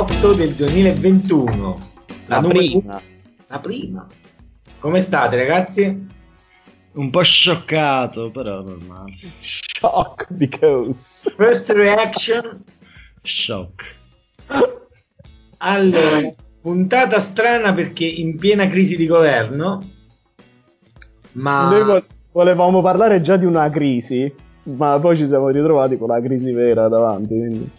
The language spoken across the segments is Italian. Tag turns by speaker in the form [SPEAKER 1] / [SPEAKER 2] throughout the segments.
[SPEAKER 1] 8 del 2021.
[SPEAKER 2] La, la prima.
[SPEAKER 1] La prima. Come state ragazzi?
[SPEAKER 2] Un po' scioccato, però normale.
[SPEAKER 3] Shock because.
[SPEAKER 1] First reaction.
[SPEAKER 2] Shock.
[SPEAKER 1] Allora, puntata strana perché in piena crisi di governo. Ma...
[SPEAKER 3] Noi volevamo parlare già di una crisi, ma poi ci siamo ritrovati con la crisi vera davanti. Quindi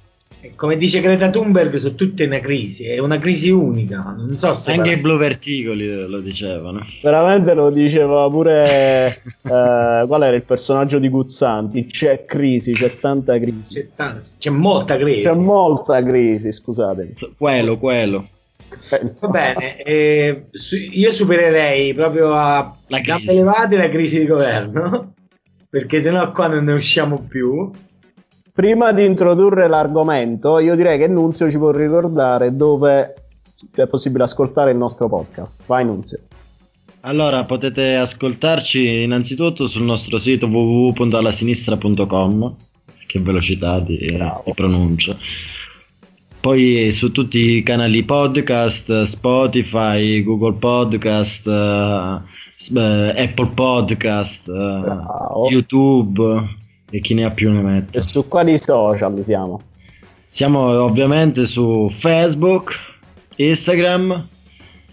[SPEAKER 1] come dice Greta Thunberg, sono tutte una crisi, è una crisi unica. Non so se
[SPEAKER 2] anche i blu verticoli lo dicevano.
[SPEAKER 3] Veramente lo diceva pure eh, qual era il personaggio di Guzzanti? C'è crisi, c'è tanta crisi.
[SPEAKER 1] C'è, tanta, c'è molta crisi.
[SPEAKER 3] C'è molta crisi, scusatemi.
[SPEAKER 2] Quello, quello.
[SPEAKER 1] Va bene, eh, io supererei proprio a gambe levate la crisi di governo, perché sennò qua non ne usciamo più.
[SPEAKER 3] Prima di introdurre l'argomento, io direi che Nunzio ci può ricordare dove è possibile ascoltare il nostro podcast. Vai Nunzio.
[SPEAKER 2] Allora, potete ascoltarci innanzitutto sul nostro sito www.allasinistra.com, che velocità di, di pronuncia. Poi su tutti i canali podcast, Spotify, Google Podcast, uh, Apple Podcast, uh, YouTube e chi ne ha più ne mette.
[SPEAKER 3] E su quali social siamo?
[SPEAKER 2] Siamo ovviamente su Facebook, Instagram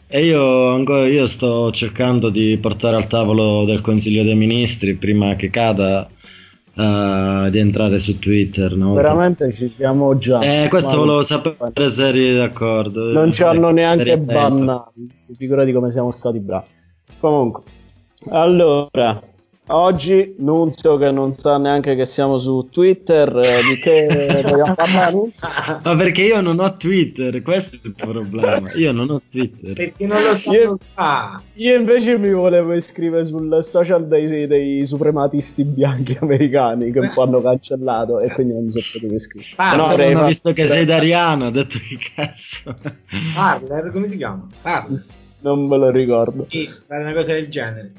[SPEAKER 2] e io, ancora, io sto cercando di portare al tavolo del Consiglio dei Ministri prima che cada uh, di entrare su Twitter. No?
[SPEAKER 3] Veramente ci siamo già.
[SPEAKER 2] Eh, questo volevo sapere se eri d'accordo.
[SPEAKER 3] Non ci hanno neanche bannato. Figurati come siamo stati bravi. Comunque, allora, Oggi Nunzio che non sa neanche che siamo su Twitter, eh, di che vogliamo parlare Nunzio?
[SPEAKER 2] Ma perché io non ho Twitter, questo è il problema, io non ho Twitter.
[SPEAKER 1] Perché non lo so
[SPEAKER 3] io, io invece mi volevo iscrivere sul social dei, dei suprematisti bianchi americani che un po' hanno cancellato e quindi non mi sono potuto iscrivere.
[SPEAKER 2] Parler, no, avrei visto che sei Dariano, ho detto che cazzo.
[SPEAKER 1] Parler, come si chiama? Parler.
[SPEAKER 3] Non me lo ricordo.
[SPEAKER 1] Sì, fare una cosa del genere.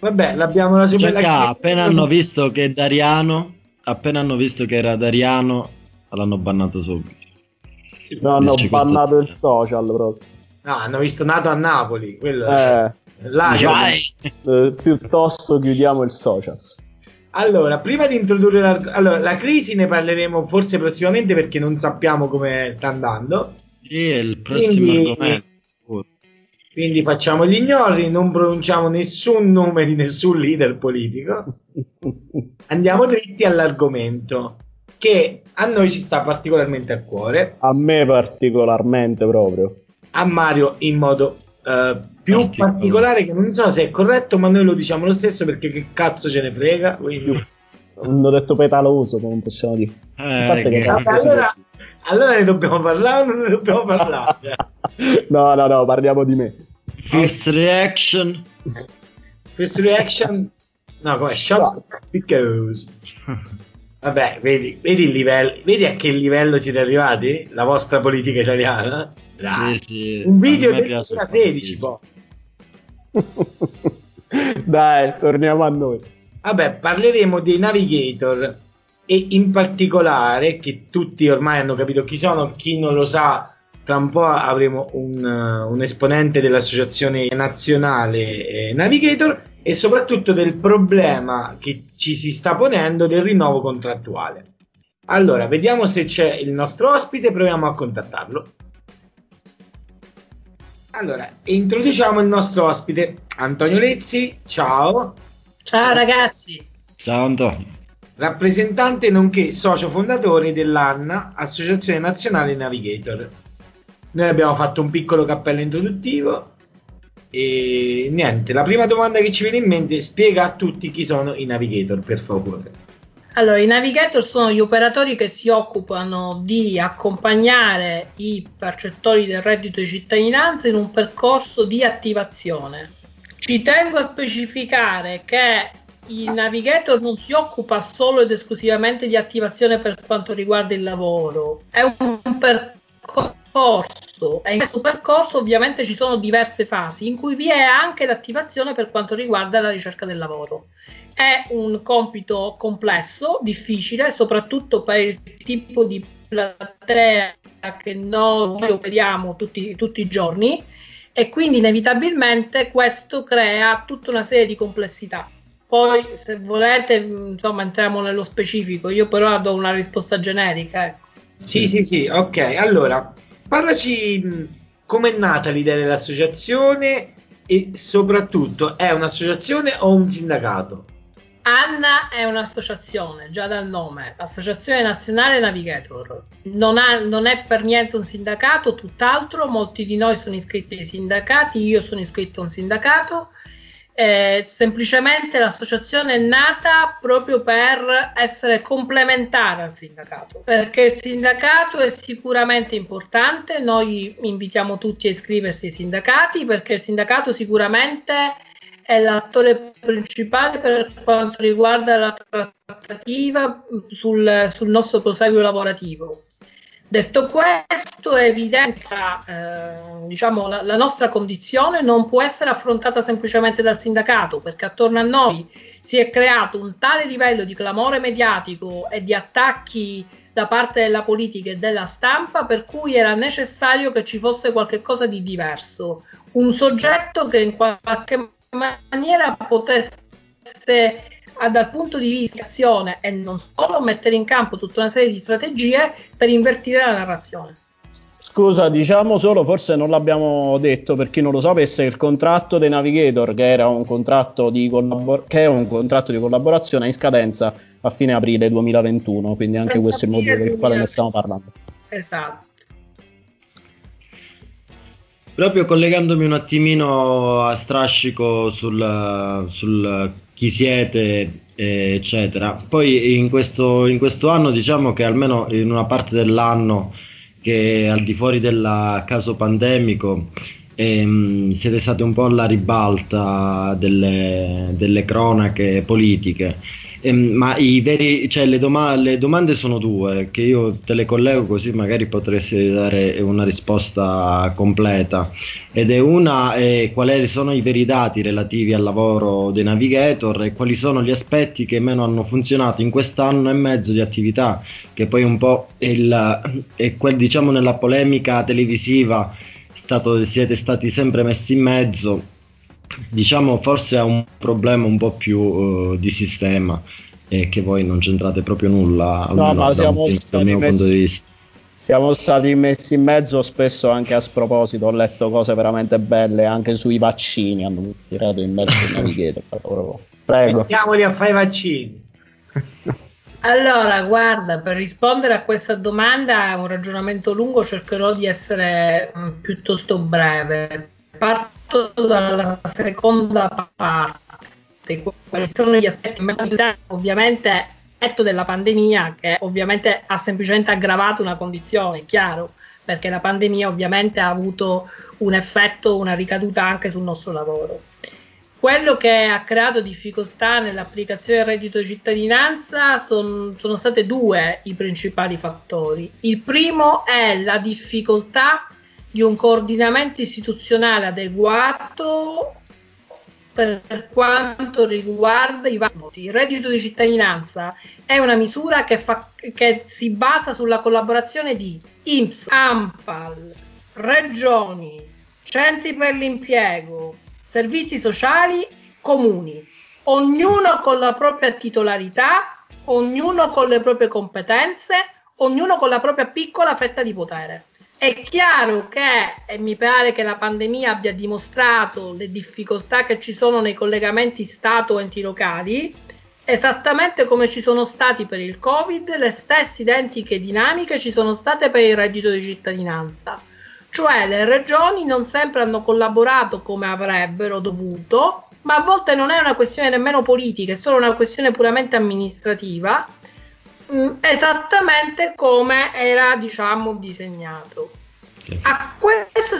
[SPEAKER 1] Vabbè, l'abbiamo la
[SPEAKER 2] super cioè, appena hanno visto che Dariano, appena hanno visto che era Dariano, l'hanno bannato subito.
[SPEAKER 3] Sì, no, hanno bannato il social proprio.
[SPEAKER 1] No, hanno visto nato a Napoli, quello
[SPEAKER 3] eh,
[SPEAKER 1] là,
[SPEAKER 3] eh, piuttosto chiudiamo il social.
[SPEAKER 1] Allora, prima di introdurre la, allora, la crisi ne parleremo forse prossimamente perché non sappiamo come sta andando.
[SPEAKER 2] Sì, è il prossimo Quindi, argomento.
[SPEAKER 1] Quindi facciamo gli ignori, non pronunciamo nessun nome di nessun leader politico. Andiamo dritti all'argomento che a noi ci sta particolarmente a cuore.
[SPEAKER 3] A me particolarmente proprio.
[SPEAKER 1] A Mario in modo uh, più particolare che non so se è corretto, ma noi lo diciamo lo stesso perché che cazzo ce ne frega. Quindi...
[SPEAKER 3] Hanno detto petaloso, come possiamo dire.
[SPEAKER 2] Eh, che...
[SPEAKER 1] allora, allora ne dobbiamo parlare o non ne dobbiamo parlare?
[SPEAKER 3] no, no, no, parliamo di me.
[SPEAKER 2] First reaction.
[SPEAKER 1] First reaction. No, come shock because. Vabbè, vedi, vedi il livello, vedi a che livello siete arrivati? La vostra politica italiana?
[SPEAKER 2] Dai. Sì, sì,
[SPEAKER 1] Un video del 2016 poi.
[SPEAKER 3] Dai, torniamo a noi.
[SPEAKER 1] Vabbè, parleremo dei navigator e in particolare, che tutti ormai hanno capito chi sono, chi non lo sa tra un po' avremo un, uh, un esponente dell'associazione nazionale eh, Navigator e soprattutto del problema che ci si sta ponendo del rinnovo contrattuale. Allora, vediamo se c'è il nostro ospite, proviamo a contattarlo. Allora, introduciamo il nostro ospite, Antonio Lezzi. Ciao.
[SPEAKER 4] Ciao ragazzi.
[SPEAKER 2] Ciao Antonio.
[SPEAKER 1] Rappresentante nonché socio fondatore dell'ANNA, Associazione Nazionale Navigator. Noi abbiamo fatto un piccolo cappello introduttivo e niente, la prima domanda che ci viene in mente spiega a tutti chi sono i navigator, per favore.
[SPEAKER 4] Allora, i navigator sono gli operatori che si occupano di accompagnare i percettori del reddito di cittadinanza in un percorso di attivazione. Ci tengo a specificare che il navigator non si occupa solo ed esclusivamente di attivazione per quanto riguarda il lavoro, è un percorso percorso e in questo percorso ovviamente ci sono diverse fasi in cui vi è anche l'attivazione per quanto riguarda la ricerca del lavoro. È un compito complesso, difficile, soprattutto per il tipo di platea che noi operiamo tutti, tutti i giorni e quindi inevitabilmente questo crea tutta una serie di complessità. Poi, se volete, insomma, entriamo nello specifico. Io però do una risposta generica. Ecco.
[SPEAKER 1] Sì, sì, sì, ok. Allora, parlaci come è nata l'idea dell'associazione e soprattutto è un'associazione o un sindacato?
[SPEAKER 4] Anna è un'associazione, già dal nome, Associazione Nazionale Navigator. Non, ha, non, è per niente un sindacato, tutt'altro, molti di noi sono iscritti ai sindacati, io sono iscritto a un sindacato eh, semplicemente l'associazione è nata proprio per essere complementare al sindacato, perché il sindacato è sicuramente importante, noi invitiamo tutti a iscriversi ai sindacati perché il sindacato sicuramente è l'attore principale per quanto riguarda la trattativa sul, sul nostro proseguo lavorativo. Detto questo, è evidente eh, diciamo, la, la, nostra condizione non può essere affrontata semplicemente dal sindacato, perché attorno a noi si è creato un tale livello di clamore mediatico e di attacchi da parte della politica e della stampa, per cui era necessario che ci fosse qualcosa di diverso, un soggetto che in qualche maniera potesse dal punto di vista azione e non solo mettere in campo tutta una serie di strategie per invertire la narrazione.
[SPEAKER 3] Scusa, diciamo solo, forse non l'abbiamo detto per chi non lo sapesse, il contratto dei Navigator, che, era un contratto di collabor- che è un contratto di collaborazione in scadenza a fine aprile 2021, quindi anche questo è il motivo per il quale ne stiamo parlando.
[SPEAKER 4] Esatto.
[SPEAKER 2] Proprio collegandomi un attimino a strascico sul, sul chi siete, eccetera. Poi in questo, in questo anno diciamo che almeno in una parte dell'anno che al di fuori del caso pandemico ehm, siete stati un po' alla ribalta delle, delle cronache politiche eh, ma veri, cioè le, doma- le, domande sono due, che io te le collego così magari potresti dare una risposta completa. Ed è una, eh, quali sono i veri dati relativi al lavoro dei navigator e quali sono gli aspetti che meno hanno funzionato in quest'anno e mezzo di attività, che poi un po' è, il, è quel, diciamo nella polemica televisiva stato, siete stati sempre messi in mezzo diciamo forse ha un problema un po' più uh, di sistema e che voi non c'entrate proprio nulla
[SPEAKER 3] no, ma siamo un, dal mio messi, punto di vista. siamo stati messi in mezzo spesso anche a sproposito ho letto cose veramente belle anche sui vaccini hanno tirato in mezzo il navigator
[SPEAKER 1] prego. Mettiamoli a fare i vaccini.
[SPEAKER 4] Allora, guarda, per rispondere a questa domanda è un ragionamento lungo, cercherò di essere mh, mm, piuttosto breve. Parto dalla seconda parte, quali sono gli aspetti ovviamente effetto della pandemia che ovviamente ha semplicemente aggravato una condizione, chiaro, perché la pandemia ovviamente ha avuto un effetto, una ricaduta anche sul nostro lavoro. Quello che ha creato difficoltà nell'applicazione del reddito di cittadinanza son, sono state due i principali fattori. Il primo è la difficoltà di un coordinamento istituzionale adeguato per quanto riguarda i voti. Il reddito di cittadinanza è una misura che, fa, che si basa sulla collaborazione di INPS, AMPAL, regioni, centri per l'impiego, servizi sociali, comuni, ognuno con la propria titolarità, ognuno con le proprie competenze, ognuno con la propria piccola fetta di potere. È chiaro che, e mi pare che la pandemia abbia dimostrato le difficoltà che ci sono nei collegamenti Stato-enti locali, esattamente come ci sono stati per il Covid, le stesse identiche dinamiche ci sono state per il reddito di cittadinanza. Cioè le regioni non sempre hanno collaborato come avrebbero dovuto, ma a volte non è una questione nemmeno politica, è solo una questione puramente amministrativa Mm, esattamente come era diciamo disegnato. A questo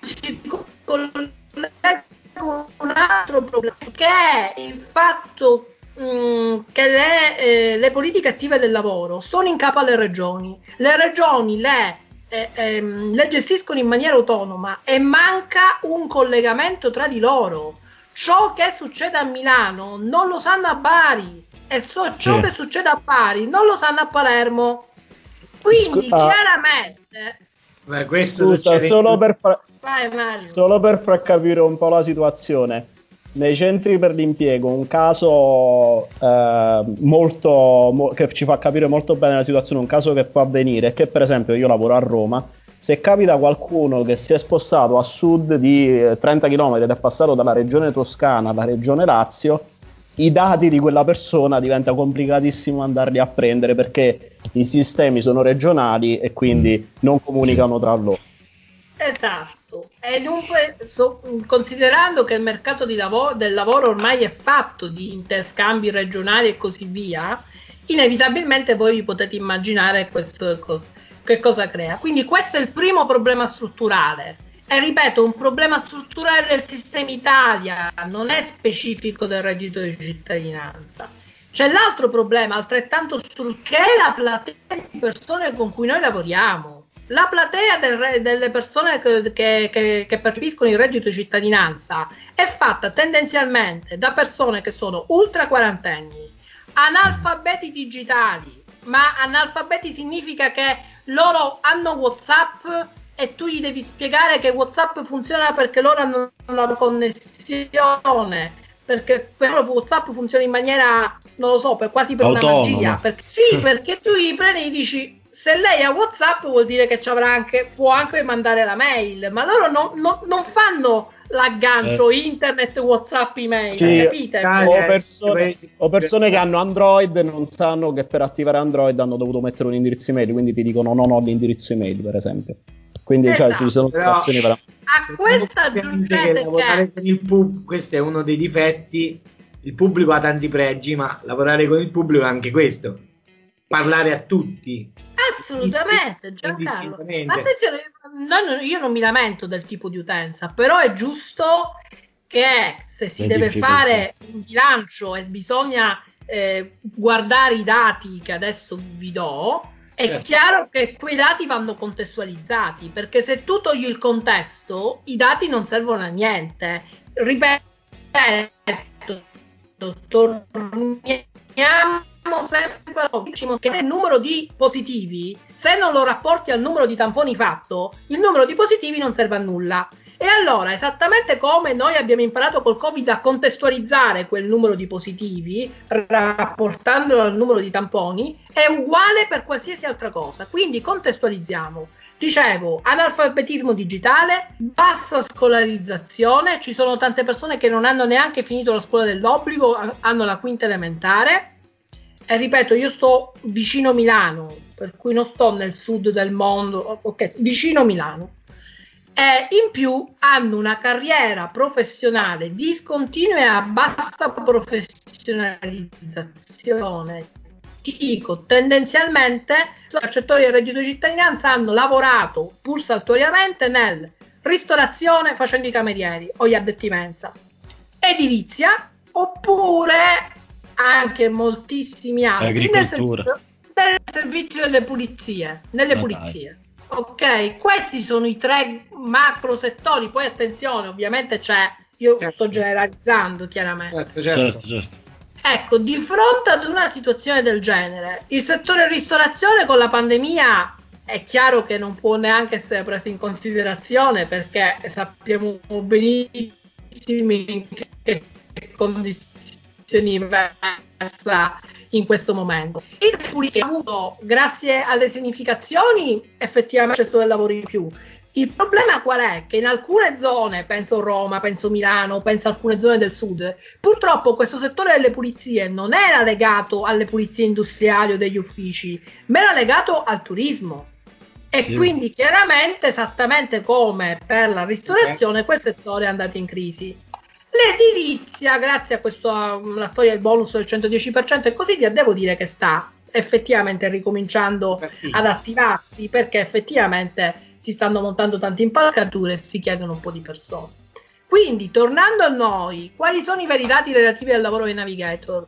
[SPEAKER 4] si collega un altro problema che è il fatto mh, mm, che le, eh, le, politiche attive del lavoro sono in capo alle regioni. Le regioni le, eh, ehm, le gestiscono in maniera autonoma e manca un collegamento tra di loro. Ciò che succede a Milano non lo sanno a Bari e so ciò sì. che succede a Bari non lo sanno a Palermo. Quindi Scusa. chiaramente...
[SPEAKER 3] Beh, Scusa, solo per, fa...
[SPEAKER 4] Vai,
[SPEAKER 3] solo per far capire un po' la situazione nei centri per l'impiego un caso eh, molto mo- che ci fa capire molto bene la situazione, un caso che può avvenire è che per esempio io lavoro a Roma, se capita qualcuno che si è spostato a sud di 30 km ed è passato dalla regione Toscana alla regione Lazio, i dati di quella persona diventa complicatissimo andarli a prendere perché i sistemi sono regionali e quindi non comunicano tra loro.
[SPEAKER 4] Esatto. E dunque, so, considerando che il mercato lavoro, del lavoro ormai è fatto di interscambi regionali e così via, inevitabilmente voi vi potete immaginare questo, che cosa crea. Quindi questo è il primo problema strutturale. E ripeto, un problema strutturale del sistema Italia non è specifico del reddito di cittadinanza. C'è l'altro problema, altrettanto sul che è la platea di persone con cui noi lavoriamo. La platea del, delle persone che, che, che, percepiscono il reddito di cittadinanza è fatta tendenzialmente da persone che sono ultra quarantenni, analfabeti digitali, ma analfabeti significa che loro hanno WhatsApp e tu gli devi spiegare che WhatsApp funziona perché loro hanno una connessione, perché per loro WhatsApp funziona in maniera, non lo so, per, quasi per Autonoma. una magia. Per, sì, perché tu gli prendi e gli dici se lei ha WhatsApp vuol dire che anche, può anche mandare la mail, ma loro no, no, non fanno l'aggancio eh. internet, WhatsApp, email, sì, capite?
[SPEAKER 3] O persone, o persone, che hanno Android non sanno che per attivare Android hanno dovuto mettere un indirizzo email, quindi ti dicono non ho l'indirizzo email, per esempio. Quindi esatto, cioè, ci sono situazioni
[SPEAKER 4] però, A questa aggiungete che lavorare
[SPEAKER 1] con il pub, questo è uno dei difetti. Il pubblico ha tanti pregi, ma lavorare con il pubblico è anche questo. Parlare a tutti
[SPEAKER 4] Assolutamente, Giancarlo. Attenzione, no, io non mi lamento del tipo di utenza, però è giusto che se si deve fare un bilancio e bisogna eh, guardare i dati che adesso vi do, è certo. chiaro che quei dati vanno contestualizzati, perché se tu togli il contesto, i dati non servono a niente. Ripeto, torniamo sempre che il numero di positivi, se non lo rapporti al numero di tamponi fatto, il numero di positivi non serve a nulla. E allora, esattamente come noi abbiamo imparato col Covid a contestualizzare quel numero di positivi, rapportandolo al numero di tamponi, è uguale per qualsiasi altra cosa. Quindi contestualizziamo. Dicevo, analfabetismo digitale, bassa scolarizzazione, ci sono tante persone che non hanno neanche finito la scuola dell'obbligo, hanno la quinta elementare. E ripeto, io sto vicino Milano, per cui non sto nel sud del mondo, ok, vicino Milano. E in più hanno una carriera professionale discontinua e a bassa professionalizzazione. Dico, tendenzialmente i percettori del reddito di cittadinanza hanno lavorato pur saltuariamente nel ristorazione facendo i camerieri o gli addetti mensa, edilizia oppure anche moltissimi altri nel servizio, nel servizio, delle pulizie, nelle Ma pulizie. Ok, questi sono i tre macro settori. Poi attenzione, ovviamente c'è, io certo. sto generalizzando chiaramente.
[SPEAKER 1] Certo, certo. certo, certo.
[SPEAKER 4] Ecco, di fronte ad una situazione del genere, il settore ristorazione con la pandemia è chiaro che non può neanche essere preso in considerazione perché sappiamo benissimo in che condizioni versa in questo momento. Il pulizia ha avuto, grazie alle sanificazioni, effettivamente accesso del lavoro in più. Il problema qual è? Che in alcune zone, penso Roma, penso Milano, penso alcune zone del sud, purtroppo questo settore delle pulizie non era legato alle pulizie industriali o degli uffici, ma era legato al turismo. E sì. quindi chiaramente, esattamente come per la ristorazione, quel settore è andato in crisi. L'edilizia, grazie a questa la storia del bonus del 110% e così via, devo dire che sta effettivamente ricominciando ad attivarsi perché effettivamente si stanno montando tante impalcature e si chiedono un po' di persone. Quindi, tornando a noi, quali sono i veri dati relativi al lavoro dei navigator?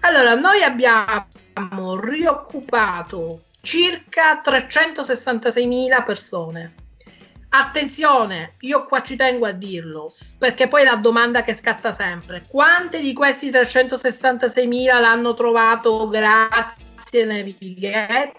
[SPEAKER 4] Allora, noi abbiamo rioccupato circa 366.000 persone. Attenzione, io qua ci tengo a dirlo, perché poi la domanda che scatta sempre, quanti di questi 366.000 l'hanno trovato grazie ai navigator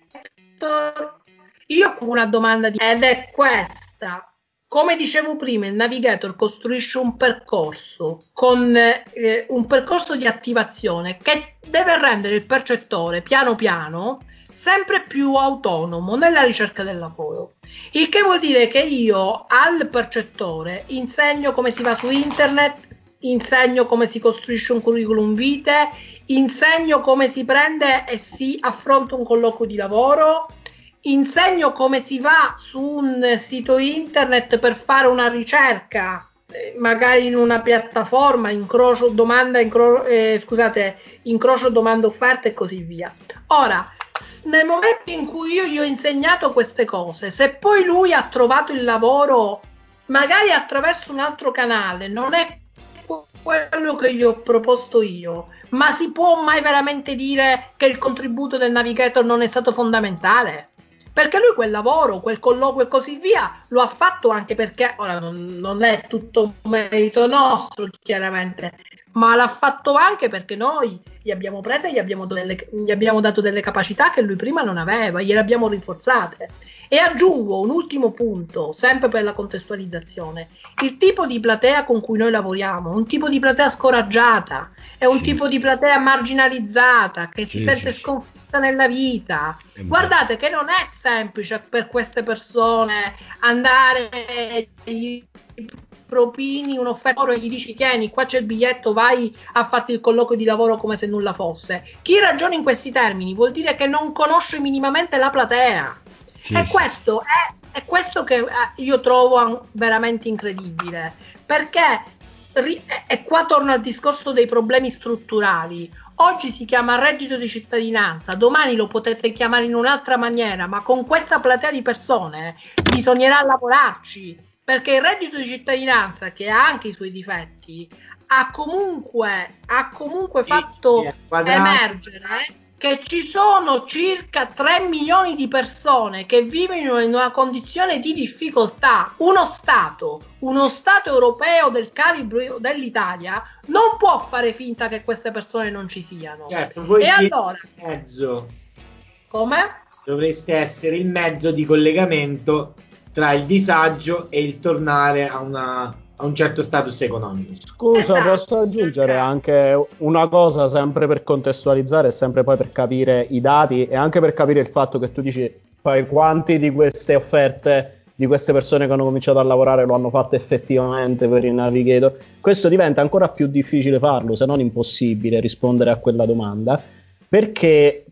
[SPEAKER 4] Io ho una domanda di... ed è questa. Come dicevo prima, il navigator costruisce un percorso con eh, un percorso di attivazione che deve rendere il percettore piano piano sempre più autonomo nella ricerca del lavoro. Il che vuol dire che io al percettore insegno come si va su internet, insegno come si costruisce un curriculum vitae, insegno come si prende e si affronta un colloquio di lavoro, insegno come si va su un sito internet per fare una ricerca, eh, magari in una piattaforma, incrocio domanda, incro- eh, scusate, incrocio domanda offerta e così via. Ora, nel momento in cui io gli ho insegnato queste cose, se poi lui ha trovato il lavoro magari attraverso un altro canale, non è quello che gli ho proposto io, ma si può mai veramente dire che il contributo del navigator non è stato fondamentale? perché lui quel lavoro, quel colloquio e così via lo ha fatto anche perché, ora non, non è tutto merito nostro chiaramente, ma l'ha fatto anche perché noi gli abbiamo preso e gli abbiamo, delle, gli abbiamo dato delle capacità che lui prima non aveva, gliele abbiamo rinforzate. E aggiungo un ultimo punto, sempre per la contestualizzazione. Il tipo di platea con cui noi lavoriamo, un tipo di platea scoraggiata, è un sì. tipo di platea marginalizzata, che sì, si sente sì, sconfitta nella vita. Guardate che non è semplice per queste persone andare propini un'offerta e gli dici tieni qua c'è il biglietto vai a farti il colloquio di lavoro come se nulla fosse chi ragiona in questi termini vuol dire che non conosce minimamente la platea sì, e sì. questo è, è, questo che eh, io trovo veramente incredibile, perché e qua torno al discorso dei problemi strutturali. Oggi si chiama reddito di cittadinanza, domani lo potete chiamare in un'altra maniera, ma con questa platea di persone bisognerà lavorarci, perché il reddito di cittadinanza, che ha anche i suoi difetti, ha comunque, ha comunque fatto emergere che ci sono circa 3 milioni di persone che vivono in una condizione di difficoltà. Uno Stato, uno Stato europeo del calibro dell'Italia, non può fare finta che queste persone non ci siano.
[SPEAKER 1] Certo, voi e allora... mezzo.
[SPEAKER 4] Come?
[SPEAKER 1] Dovreste essere il mezzo di collegamento tra il disagio e il tornare a una a un certo status economico.
[SPEAKER 3] Scusa, esatto. posso aggiungere anche una cosa sempre per contestualizzare sempre poi per capire i dati e anche per capire il fatto che tu dici poi quanti di queste offerte di queste persone che hanno cominciato a lavorare lo hanno fatto effettivamente per il navigator. Questo diventa ancora più difficile farlo, se non impossibile rispondere a quella domanda, perché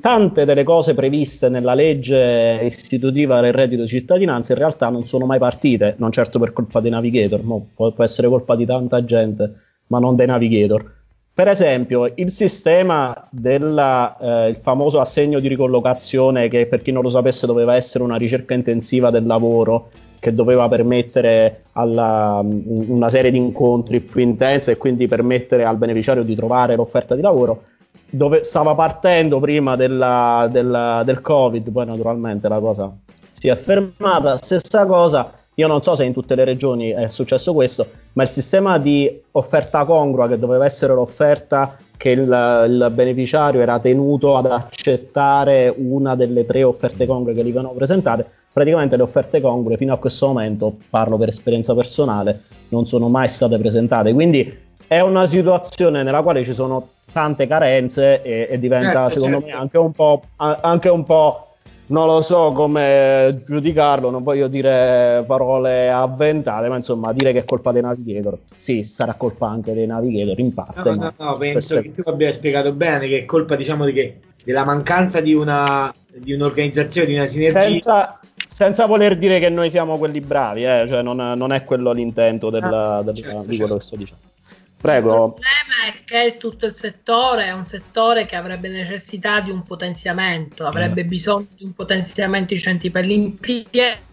[SPEAKER 3] tante delle cose previste nella legge istitutiva del reddito di cittadinanza in realtà non sono mai partite, non certo per colpa dei navigator, no, può, può essere colpa di tanta gente, ma non dei navigator. Per esempio, il sistema del eh, famoso assegno di ricollocazione, che per chi non lo sapesse doveva essere una ricerca intensiva del lavoro, che doveva permettere alla, una serie di incontri più intensi e quindi permettere al beneficiario di trovare l'offerta di lavoro, dove stava partendo prima della, della, del Covid, poi naturalmente la cosa si è fermata. Stessa cosa, io non so se in tutte le regioni è successo questo, ma il sistema di offerta congrua, che doveva essere l'offerta che il, il beneficiario era tenuto ad accettare una delle tre offerte congrue che gli venivano presentate, praticamente le offerte congrue fino a questo momento, parlo per esperienza personale, non sono mai state presentate. Quindi è una situazione nella quale ci sono tante carenze e, e diventa certo, secondo certo. me anche un, po', anche un po' non lo so come giudicarlo, non voglio dire parole avventate, ma insomma dire che è colpa dei navigator. Sì, sarà colpa anche dei navigator in parte.
[SPEAKER 1] No, no, no, penso che tu abbia spiegato bene che è colpa diciamo di che, della mancanza di, una, di un'organizzazione, di una sinergia.
[SPEAKER 3] Senza, senza voler dire che noi siamo quelli bravi, eh? cioè non, non, è quello l'intento del, ah, del, certo, di quello certo. che sto dicendo. Prego.
[SPEAKER 4] Il problema è che tutto il settore è un settore che avrebbe necessità di un potenziamento, avrebbe mm. bisogno di un potenziamento di centri per l'impiego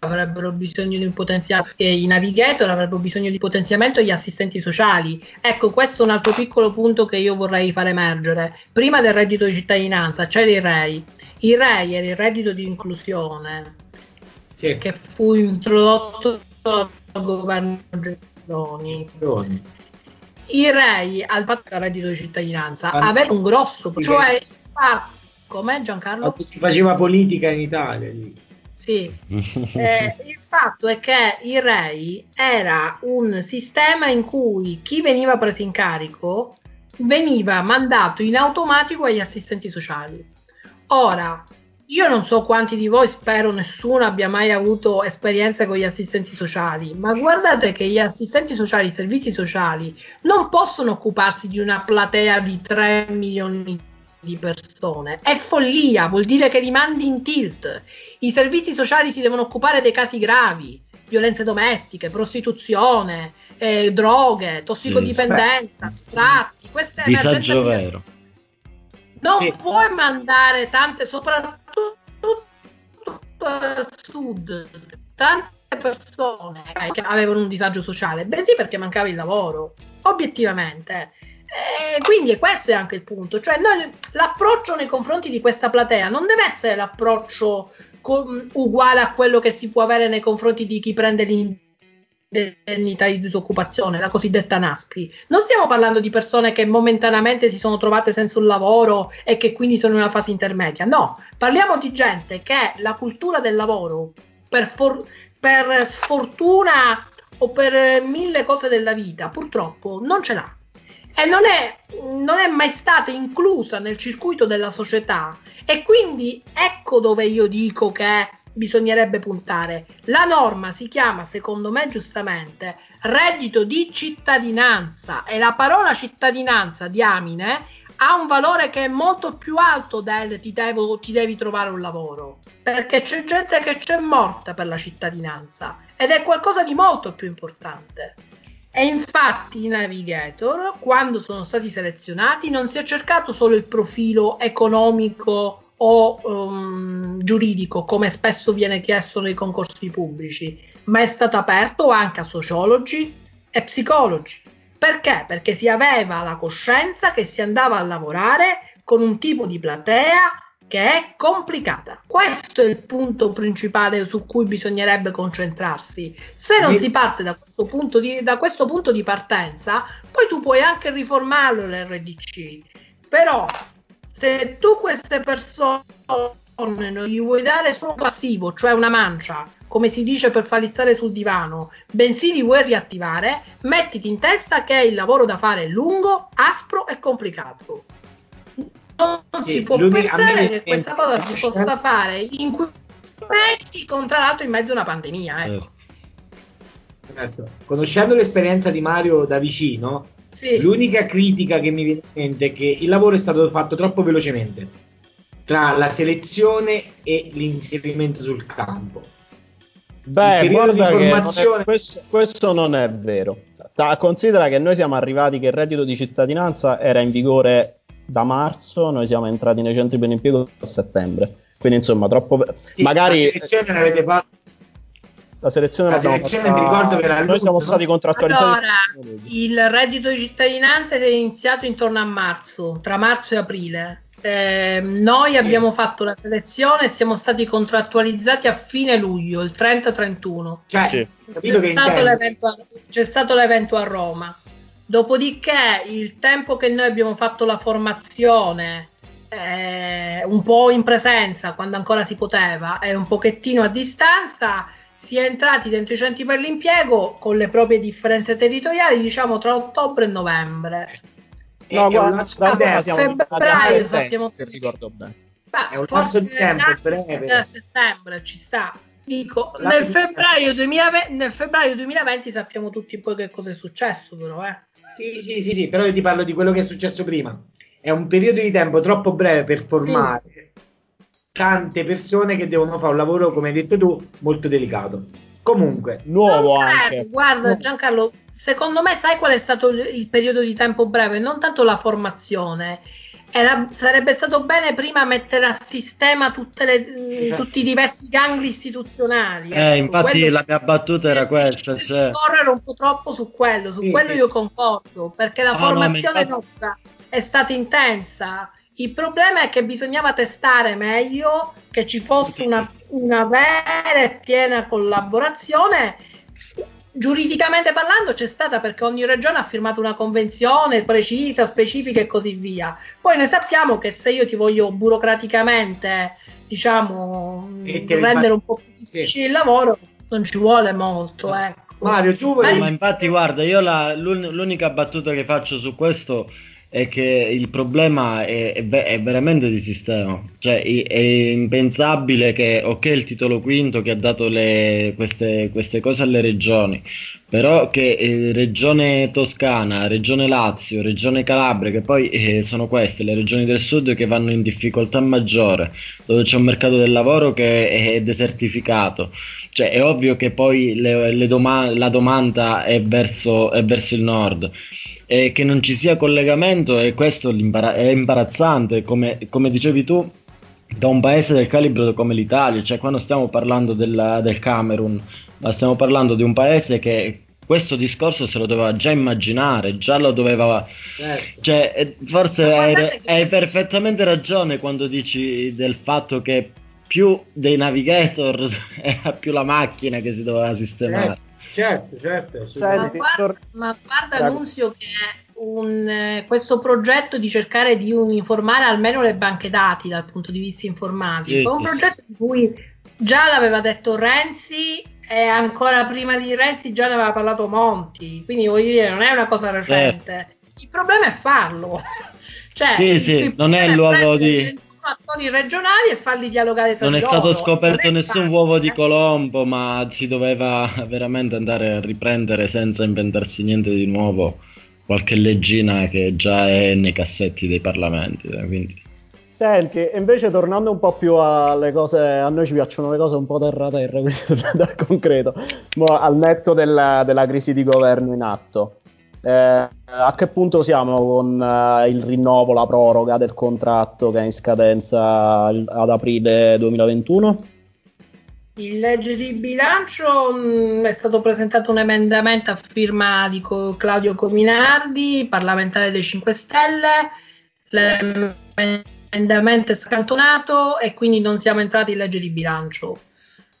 [SPEAKER 4] avrebbero bisogno di un potenziamento i navigator avrebbero bisogno di potenziamento gli assistenti sociali ecco questo è un altro piccolo punto che io vorrei far emergere prima del reddito di cittadinanza c'era il REI il REI era il reddito di inclusione sì. che fu introdotto dal governo Gentiloni. I rei al patto reddito di cittadinanza ah. aveva un grosso, cioè Come Giancarlo?
[SPEAKER 1] Si faceva politica in Italia lì.
[SPEAKER 4] Sì, eh, il fatto è che il REI era un sistema in cui chi veniva preso in carico veniva mandato in automatico agli assistenti sociali. Ora, io non so quanti di voi, spero nessuno abbia mai avuto esperienze con gli assistenti sociali, ma guardate che gli assistenti sociali, i servizi sociali, non possono occuparsi di una platea di 3 milioni di persone. È follia, vuol dire che li mandi in tilt. I servizi sociali si devono occupare dei casi gravi, violenze domestiche, prostituzione, eh, droghe, tossicodipendenza, sfratti, queste
[SPEAKER 2] Disagio vero.
[SPEAKER 4] Non sì. puoi mandare tante, soprattutto al sud, tante persone che avevano un disagio sociale, bensì perché mancava il lavoro, obiettivamente. E quindi questo è anche il punto, cioè noi, l'approccio nei confronti di questa platea non deve essere l'approccio co- uguale a quello che si può avere nei confronti di chi prende l'indennità indennità di disoccupazione, la cosiddetta NASPI. Non stiamo parlando di persone che momentaneamente si sono trovate senza un lavoro e che quindi sono in una fase intermedia. No, parliamo di gente che la cultura del lavoro, per, for- per sfortuna o per mille cose della vita, purtroppo non ce l'ha. E non è, non è mai stata inclusa nel circuito della società. E quindi ecco dove io dico che bisognerebbe puntare. La norma si chiama, secondo me giustamente, reddito di cittadinanza e la parola cittadinanza, diamine, ha un valore che è molto più alto del ti, devo, ti devi trovare un lavoro, perché c'è gente che c'è morta per la cittadinanza ed è qualcosa di molto più importante. E infatti i navigator, quando sono stati selezionati, non si è cercato solo il profilo economico o um, giuridico, come spesso viene chiesto nei concorsi pubblici, ma è stato aperto anche a sociologi e psicologi. Perché? Perché si aveva la coscienza che si andava a lavorare con un tipo di platea che è complicata. Questo è il punto principale su cui bisognerebbe concentrarsi. Se non si parte da questo punto di, da questo punto di partenza, poi tu puoi anche riformarlo l'RDC. Però se tu queste persone non gli vuoi dare solo passivo, cioè una mancia, come si dice per farli stare sul divano, bensì li vuoi riattivare, mettiti in testa che il lavoro da fare è lungo, aspro e complicato. Non sì, si può pensare che questa cosa si possa fare in quei mesi, tra l'altro in mezzo a una pandemia. Ecco.
[SPEAKER 1] Certo. Conoscendo l'esperienza di Mario da vicino, sì. L'unica critica che mi viene in mente è che il lavoro è stato fatto troppo velocemente tra la selezione e l'inserimento sul campo.
[SPEAKER 3] Beh, guarda formazione... non è, questo, questo, non è vero. Ta, considera che noi siamo arrivati che il reddito di cittadinanza era in vigore da marzo, noi siamo entrati nei centri per l'impiego a settembre. Quindi insomma, troppo... Sì, magari... La
[SPEAKER 1] selezione l'avete fatto
[SPEAKER 3] la selezione,
[SPEAKER 1] la selezione mi ricordo che era
[SPEAKER 3] noi siamo stati contrattualizzati.
[SPEAKER 4] Allora, il reddito di cittadinanza è iniziato intorno a marzo, tra marzo e aprile. Eh, noi sì. abbiamo fatto la selezione e siamo stati contrattualizzati a fine luglio, il 30-31.
[SPEAKER 1] Cioè, sì.
[SPEAKER 4] c'è, stato a, c'è stato l'evento a Roma. Dopodiché il tempo che noi abbiamo fatto la formazione eh, un po' in presenza quando ancora si poteva e un pochettino a distanza si è entrati dentro i centri per l'impiego con le proprie differenze territoriali, diciamo tra ottobre e novembre.
[SPEAKER 3] No, guarda,
[SPEAKER 4] a febbraio sappiamo
[SPEAKER 3] se ricordo bene.
[SPEAKER 1] Beh, è un lasso di tempo breve.
[SPEAKER 4] A settembre ci sta. Dico, nel febbraio, 2020, nel febbraio 2020 sappiamo tutti poi che cosa è successo, però, eh.
[SPEAKER 1] Sì, sì, sì, sì, però io ti parlo di quello che è successo prima. È un periodo di tempo troppo breve per formare sì tante persone che devono fare un lavoro, come hai detto tu, molto delicato. Comunque,
[SPEAKER 3] nuovo anche.
[SPEAKER 4] Guarda, Giancarlo, secondo me sai qual è stato il periodo di tempo breve? Non tanto la formazione. Era, sarebbe stato bene prima mettere a sistema le, esatto. tutti i diversi gangli istituzionali.
[SPEAKER 2] Eh, ecco. infatti quello, la mia battuta era questa. Cioè...
[SPEAKER 4] Correre un po' troppo su quello, su sì, quello sì, io concordo, perché la oh, formazione no, infatti... nostra è stata intensa il problema è che bisognava testare meglio, che ci fosse una, una vera e piena collaborazione giuridicamente parlando c'è stata perché ogni regione ha firmato una convenzione precisa, specifica e così via. Poi ne sappiamo che se io ti voglio burocraticamente, diciamo, rendere un po' più difficile il lavoro, non ci vuole molto, ecco.
[SPEAKER 2] Mario, tu vuoi... Ma infatti guarda, io la, l'unica battuta che faccio su questo è che il problema è, è, è, veramente di sistema. Cioè, è, impensabile che, ok, il titolo quinto che ha dato le, queste, queste, cose alle regioni, però che eh, Regione Toscana, Regione Lazio, Regione Calabria, che poi eh, sono queste le regioni del sud che vanno in difficoltà maggiore, dove c'è un mercato del lavoro che è desertificato. Cioè, è ovvio che poi le, le doma- la domanda è verso, è verso il nord e che non ci sia collegamento e questo è imbarazzante, come, come, dicevi tu, da un paese del calibro come l'Italia, cioè quando stiamo parlando del, del Camerun, ma stiamo parlando di un paese che questo discorso se lo doveva già immaginare, già lo doveva... Certo. Cioè, forse hai, hai perfettamente ragione quando dici del fatto che più dei navigator era più la macchina che si doveva sistemare.
[SPEAKER 1] Certo. Certo.
[SPEAKER 4] Senti, ma guarda, ma guarda Annunzio che un, eh, questo progetto di cercare di uniformare almeno le banche dati dal punto di vista informatico sì, è un sì, progetto sì. di cui già l'aveva detto Renzi e ancora prima di Renzi già ne aveva parlato Monti, quindi voglio dire non è una cosa recente. Eh. Il problema è farlo.
[SPEAKER 2] cioè, sì, sì, non è il luogo di
[SPEAKER 4] attori regionali e farli dialogare tra
[SPEAKER 2] non
[SPEAKER 4] loro.
[SPEAKER 2] Non è stato scoperto nessun facile, uovo di Colombo, ma si doveva veramente andare a riprendere senza inventarsi niente di nuovo qualche leggina che già è nei cassetti dei parlamenti. Eh, quindi.
[SPEAKER 3] Senti, invece tornando un po' più alle cose, a noi ci piacciono le cose un po' terra-terra, quindi tornando al concreto, al netto della, della crisi di governo in atto. Eh, a che punto siamo con uh, il rinnovo, la proroga del contratto che è in scadenza ad aprile 2021?
[SPEAKER 4] In legge di bilancio mh, mm, è stato presentato un emendamento a firma di Co- Claudio Cominardi, parlamentare dei 5 Stelle. L'emendamento è scantonato e quindi non siamo entrati in legge di bilancio.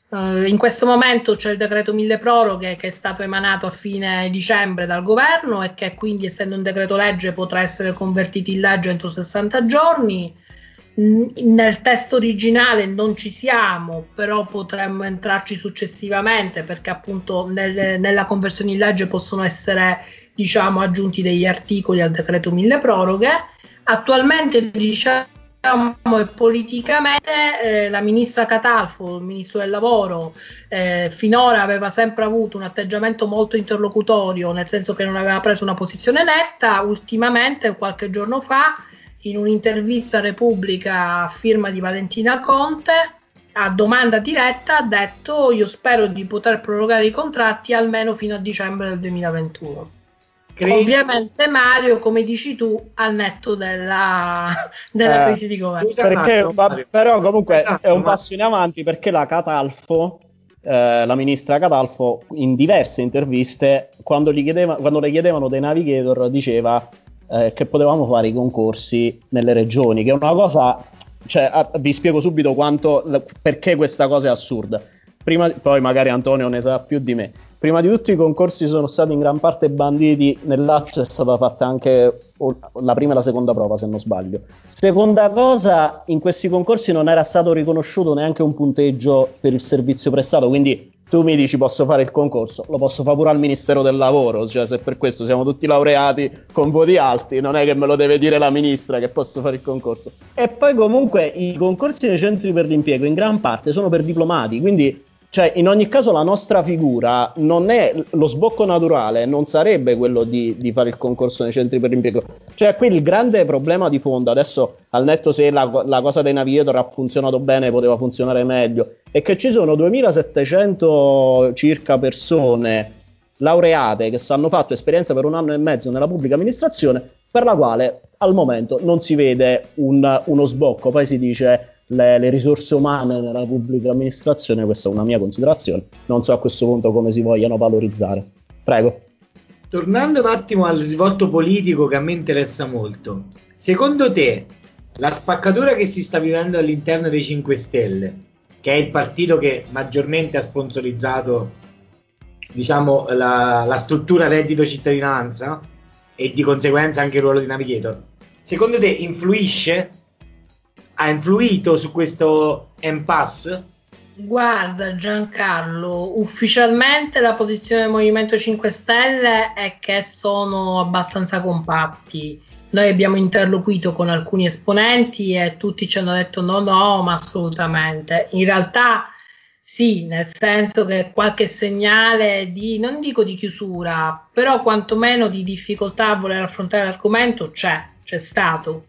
[SPEAKER 4] Uh, in questo momento c'è il decreto mille proroghe che è stato emanato a fine dicembre dal governo e che quindi essendo un decreto legge potrà essere convertito in legge entro 60 giorni. nel testo originale non ci siamo, però potremmo entrarci successivamente perché appunto nel, nella conversione in legge possono essere diciamo aggiunti degli articoli al decreto mille proroghe. Attualmente diciamo diciamo, politicamente eh, la ministra Catalfo, il ministro del lavoro, eh, finora aveva sempre avuto un atteggiamento molto interlocutorio, nel senso che non aveva preso una posizione netta, ultimamente qualche giorno fa in un'intervista a Repubblica a firma di Valentina Conte a domanda diretta ha detto io spero di poter prorogare i contratti almeno fino a dicembre del 2021. Credi... Ovviamente Mario, come dici tu, al netto della, della eh, crisi di governo.
[SPEAKER 3] Perché, ma, però comunque esatto, è un passo in avanti perché la Catalfo, eh, la ministra Catalfo, in diverse interviste, quando, chiedeva, quando le chiedevano dei navigator, diceva eh, che potevamo fare i concorsi nelle regioni, che è una cosa, cioè, a, vi spiego subito quanto, perché questa cosa è assurda. Prima, poi magari Antonio ne sa più di me Prima di tutto i concorsi sono stati in gran parte banditi, nel Lazio è stata fatta anche la prima e la seconda prova se non sbaglio. Seconda cosa, in questi concorsi non era stato riconosciuto neanche un punteggio per il servizio prestato, quindi tu mi dici posso fare il concorso, lo posso fare pure al Ministero del Lavoro, cioè se per questo siamo tutti laureati con voti alti, non è che me lo deve dire la ministra che posso fare il concorso. E poi comunque i concorsi nei centri per l'impiego in gran parte sono per diplomati, quindi cioè, in ogni caso la nostra figura non è lo sbocco naturale, non sarebbe quello di, di, fare il concorso nei centri per l'impiego. Cioè, qui il grande problema di fondo, adesso al netto se la, la cosa dei navigator ha funzionato bene, poteva funzionare meglio, è che ci sono 2700 circa persone laureate che hanno fatto esperienza per un anno e mezzo nella pubblica amministrazione, per la quale al momento non si vede un, uno sbocco. Poi si dice le, le, risorse umane nella pubblica amministrazione, questa è una mia considerazione. Non so a questo punto come si vogliano valorizzare. Prego.
[SPEAKER 1] Tornando un attimo al risvolto politico che a me interessa molto, secondo te la spaccatura che si sta vivendo all'interno dei 5 Stelle, che è il partito che maggiormente ha sponsorizzato diciamo, la, la struttura reddito cittadinanza e di conseguenza anche il ruolo di navigator, secondo te influisce? Ha influito su questo impasse?
[SPEAKER 4] Guarda Giancarlo, ufficialmente la posizione del Movimento 5 Stelle è che sono abbastanza compatti. Noi abbiamo interloquito con alcuni esponenti e tutti ci hanno detto no, no, ma assolutamente. In realtà sì, nel senso che qualche segnale di, non dico di chiusura, però quantomeno di difficoltà a voler affrontare l'argomento c'è, c'è stato.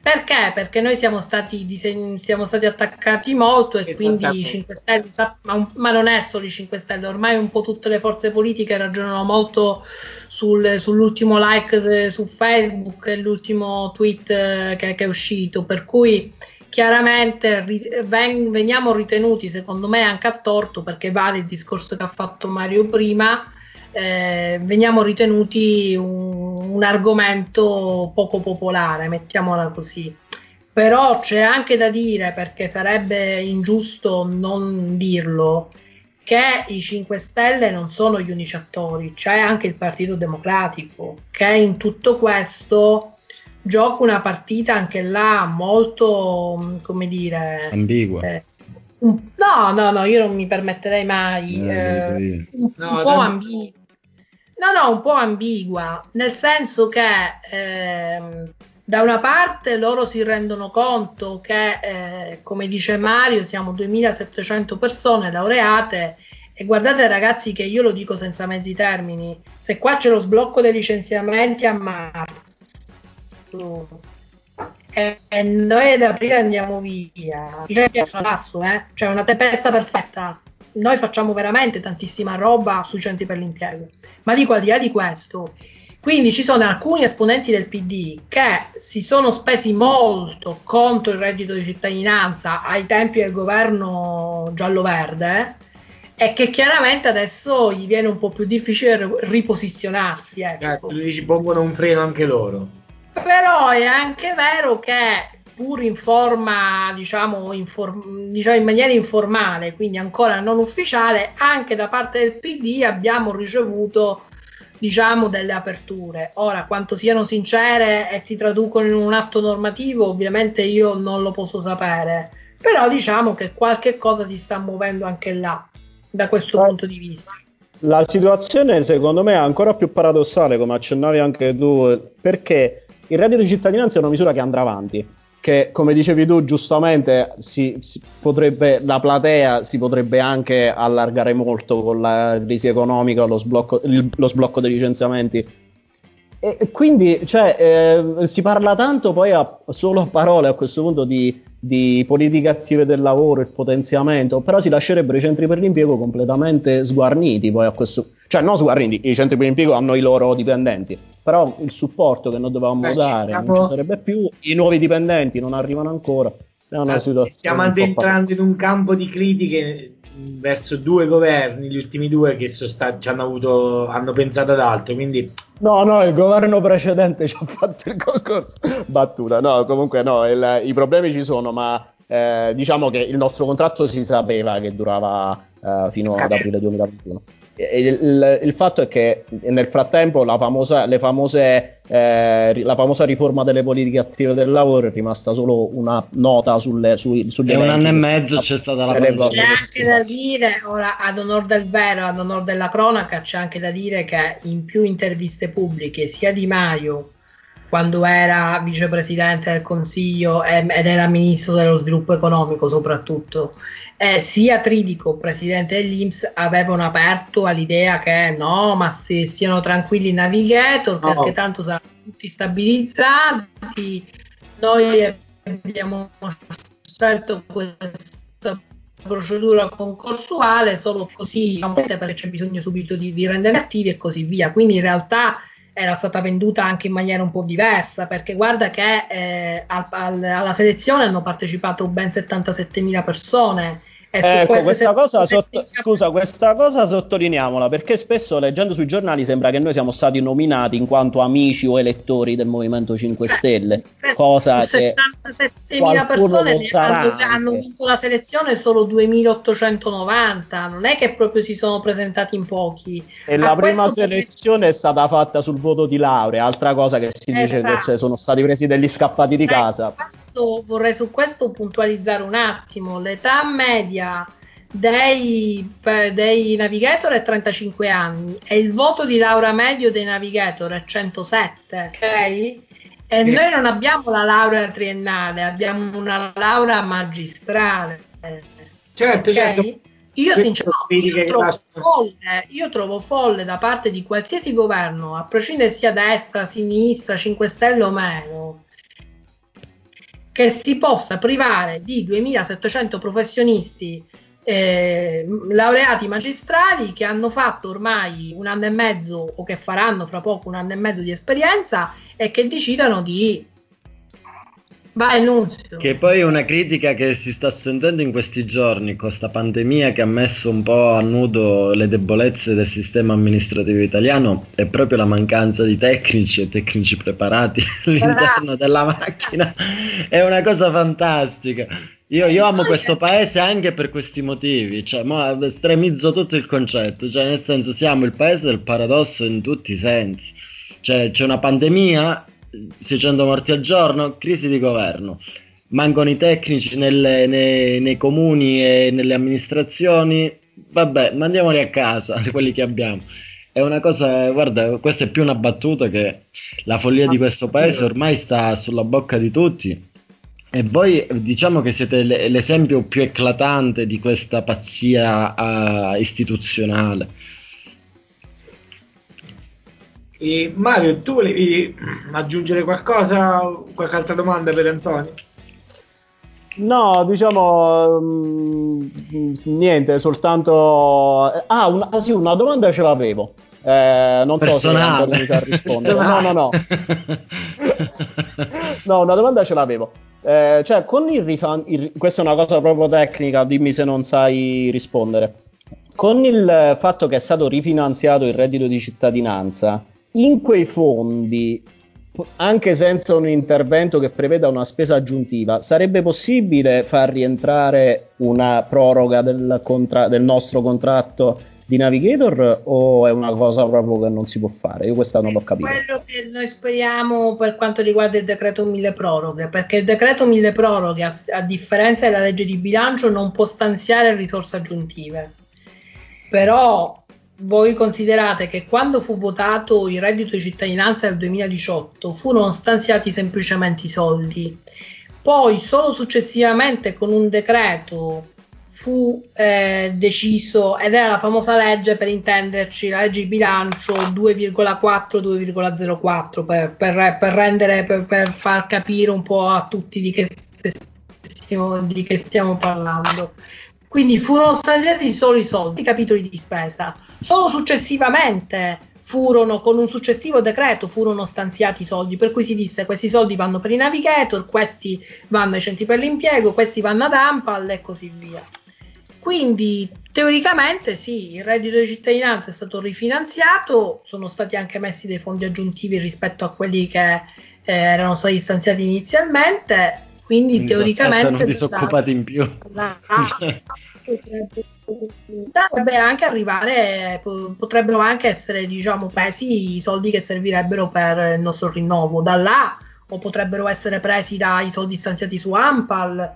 [SPEAKER 4] Perché? Perché noi siamo stati, siamo stati attaccati molto e quindi i 5 Stelle, ma, ma, non è solo i 5 Stelle, ormai un po' tutte le forze politiche ragionano molto sul, sull'ultimo like su Facebook e l'ultimo tweet che, che, è uscito, per cui chiaramente ven- veniamo ritenuti, secondo me anche a torto, perché vale il discorso che ha fatto Mario prima, eh, veniamo ritenuti un, un argomento poco popolare, mettiamola così. Però c'è anche da dire, perché sarebbe ingiusto non dirlo, che i 5 Stelle non sono gli unici attori, c'è anche il Partito Democratico che in tutto questo gioca una partita anche là molto, come dire,
[SPEAKER 2] ambigua.
[SPEAKER 4] Eh, no, no, no, io non mi permetterei mai eh, eh, un, no, un po' ambigua. No, no, un po' ambigua, nel senso che ehm, da una parte loro si rendono conto che, eh, come dice Mario, siamo 2700 persone laureate e guardate ragazzi che io lo dico senza mezzi termini, se qua c'è lo sblocco dei licenziamenti a marzo e, e noi ad aprile andiamo via, cioè, cioè una tempesta perfetta noi facciamo veramente tantissima roba sui centri per l'impiego. Ma dico al di là di questo, quindi ci sono alcuni esponenti del PD che si sono spesi molto contro il reddito di cittadinanza ai tempi del governo giallo-verde e che chiaramente adesso gli viene un po' più difficile riposizionarsi. Ecco.
[SPEAKER 1] Eh, tu dici pongono un freno anche loro.
[SPEAKER 4] Però è anche vero che pur in forma, diciamo, inform- diciamo, in maniera informale, quindi ancora non ufficiale, anche da parte del PD abbiamo ricevuto diciamo delle aperture. Ora, quanto siano sincere e si traducono in un atto normativo, ovviamente io non lo posso sapere, però diciamo che qualche cosa si sta muovendo anche là, da questo eh, punto di vista.
[SPEAKER 3] La situazione secondo me è ancora più paradossale, come accennavi anche tu, perché il reddito di cittadinanza è una misura che andrà avanti che come dicevi tu giustamente si, si potrebbe, la platea si potrebbe anche allargare molto con la crisi economica, lo sblocco, il, lo sblocco dei licenziamenti. E, quindi cioè, eh, si parla tanto poi a, solo a parole a questo punto di, di politiche attive del lavoro, il potenziamento, però si lascerebbero i centri per l'impiego completamente sguarniti poi a questo cioè non sguarniti, i centri per l'impiego hanno i loro dipendenti, però il supporto che noi dovevamo Beh, dare non ci sarebbe più, i nuovi dipendenti non arrivano ancora. Una
[SPEAKER 1] situazione stiamo addentrando in un campo di critiche verso due governi, gli ultimi due che stati, hanno, avuto, hanno pensato ad altro. Quindi...
[SPEAKER 3] No, no, il governo precedente ci ha fatto il concorso. Battuta, no, comunque no, il, i problemi ci sono, ma eh, diciamo che il nostro contratto si sapeva che durava eh, fino Scadere. ad aprile 2021 il, il, fatto è che nel frattempo la famosa, famose, eh, la famosa, riforma delle politiche attive del lavoro è rimasta solo una nota sulle, su, sugli
[SPEAKER 2] e un anno e mezzo c'è stata la pandemia.
[SPEAKER 4] C'è anche da dire, ora ad onore del vero, ad onore della cronaca, c'è anche da dire che in più interviste pubbliche sia Di Maio quando era vicepresidente del Consiglio ed era ministro dello sviluppo economico soprattutto eh, sia Tridico, presidente dell'Inps, avevano aperto all'idea che no, ma se siano tranquilli i navigator, no. perché tanto saranno tutti stabilizzati. Noi abbiamo scelto questa procedura concorsuale solo così, perché c'è bisogno subito di, di rendere attivi e così via. Quindi in realtà era stata venduta anche in maniera un po' diversa, perché guarda che eh, al, al, alla selezione hanno partecipato ben 77.000 persone
[SPEAKER 3] ecco, questa cosa, sotto... scusa, questa cosa sottolineiamola perché spesso leggendo sui giornali sembra che noi siamo stati nominati in quanto amici o elettori del Movimento 5 Stelle, cosa che
[SPEAKER 4] 77.000 persone hanno, hanno, vinto la selezione solo 2.890, non è che proprio si sono presentati in pochi.
[SPEAKER 3] E A la prima selezione è stata fatta sul voto di laurea, altra cosa che si dice esatto. che sono stati presi degli scappati di casa.
[SPEAKER 4] Questo, vorrei su questo puntualizzare un attimo, l'età media dei, dei navigator è 35 anni e il voto di laurea medio dei navigator è 107, ok? E sì. noi non abbiamo la laurea triennale, abbiamo una laurea magistrale.
[SPEAKER 1] Certo, okay? certo.
[SPEAKER 4] Io sinceramente trovo, folle, io trovo folle da parte di qualsiasi governo, a prescindere sia destra, sinistra, 5 Stelle o meno, che si possa privare di 2700 professionisti eh, laureati magistrali che hanno fatto ormai un anno e mezzo o che faranno fra poco un anno e mezzo di esperienza e che decidano di Vai, Nunzio.
[SPEAKER 2] Che poi è una critica che si sta sentendo in questi giorni con questa pandemia che ha messo un po' a nudo le debolezze del sistema amministrativo italiano è proprio la mancanza di tecnici e tecnici preparati all'interno della macchina. È una cosa fantastica. Io, io, amo questo paese anche per questi motivi, cioè, estremizzo tutto il concetto, cioè, nel senso siamo il paese del paradosso in tutti i sensi. Cioè, c'è una pandemia 600 morti al giorno, crisi di governo. Mancano i tecnici nelle, nei, nei, comuni e nelle amministrazioni. Vabbè, mandiamoli a casa, quelli che abbiamo. È una cosa, guarda, questa è più una battuta che la follia di questo paese ormai sta sulla bocca di tutti. E voi diciamo che siete l'esempio più eclatante di questa pazzia uh, istituzionale.
[SPEAKER 1] E Mario, tu volevi aggiungere qualcosa, qualche altra domanda per Antonio?
[SPEAKER 3] No, diciamo mh, mm, niente, soltanto ah, una, ah, sì, una domanda ce l'avevo. Eh, non
[SPEAKER 2] Personale.
[SPEAKER 3] so se Antonio mi sa rispondere. No, no, no. no, una domanda ce l'avevo. Eh, cioè, con il refund, il, questa è una cosa proprio tecnica, dimmi se non sai rispondere. Con il fatto che è stato rifinanziato il reddito di cittadinanza, in quei fondi, anche senza un intervento che preveda una spesa aggiuntiva, sarebbe possibile far rientrare una proroga del, contra- del nostro contratto di Navigator o è una cosa proprio che non si può fare? Io questa non l'ho capito.
[SPEAKER 4] Quello che noi speriamo per quanto riguarda il decreto mille proroghe, perché il decreto mille proroghe, a, a differenza della legge di bilancio, non può stanziare risorse aggiuntive. Però voi considerate che quando fu votato il reddito di cittadinanza del 2018 furono stanziati semplicemente i soldi, poi solo successivamente con un decreto fu eh, deciso, ed era la famosa legge per intenderci, la legge di bilancio 2,4-2,04 per, per, per, rendere, per, per, far capire un po' a tutti di che, di che stiamo parlando. Quindi furono stanziati solo i soldi, i capitoli di spesa. Solo successivamente furono, con un successivo decreto, furono stanziati i soldi, per cui si disse questi soldi vanno per i navigator, questi vanno ai centri per l'impiego, questi vanno ad Ampal e così via. Quindi teoricamente sì, il reddito di cittadinanza è stato rifinanziato, sono stati anche messi dei fondi aggiuntivi rispetto a quelli che eh, erano stati stanziati inizialmente, quindi, quindi teoricamente
[SPEAKER 2] disoccupati in più. La,
[SPEAKER 4] potrebbe anche arrivare, potrebbero anche essere diciamo presi i soldi che servirebbero per il nostro rinnovo da là o potrebbero essere presi dai soldi stanziati su Ampal.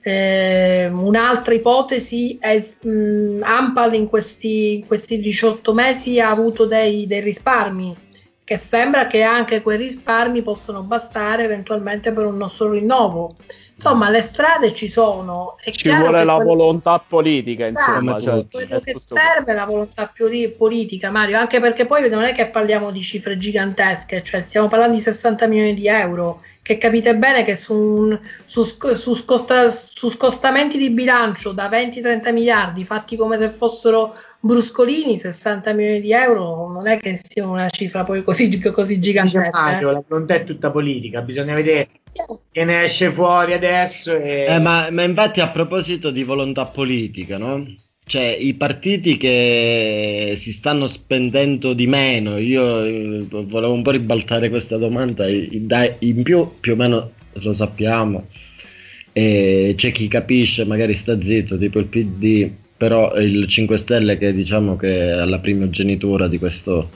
[SPEAKER 4] Eh, un'altra ipotesi è mh, Ampal in questi, in questi 18 mesi ha avuto dei, dei risparmi che sembra che anche quei risparmi possano bastare eventualmente per un nostro rinnovo. Insomma, le strade ci sono.
[SPEAKER 3] È ci vuole la volontà che... politica, insomma.
[SPEAKER 4] Cioè, quello che serve è la volontà politica, Mario, anche perché poi non è che parliamo di cifre gigantesche, cioè stiamo parlando di 60 milioni di euro che capite bene che su, un, su, su, scosta, su scostamenti di bilancio da 20-30 miliardi fatti come se fossero bruscolini 60 milioni di euro non è che sia una cifra poi così, così gigantesca.
[SPEAKER 1] Mario, la volontà è tutta politica, bisogna vedere che ne esce fuori adesso. E...
[SPEAKER 2] Eh, ma, ma, infatti a proposito di volontà politica, no? Cioè, i partiti che si stanno spendendo di meno, io eh, volevo un po' ribaltare questa domanda, in più più o meno lo sappiamo, e c'è chi capisce, magari sta zitto, tipo il PD, però il 5 Stelle che diciamo che è alla primogenitura di, questo,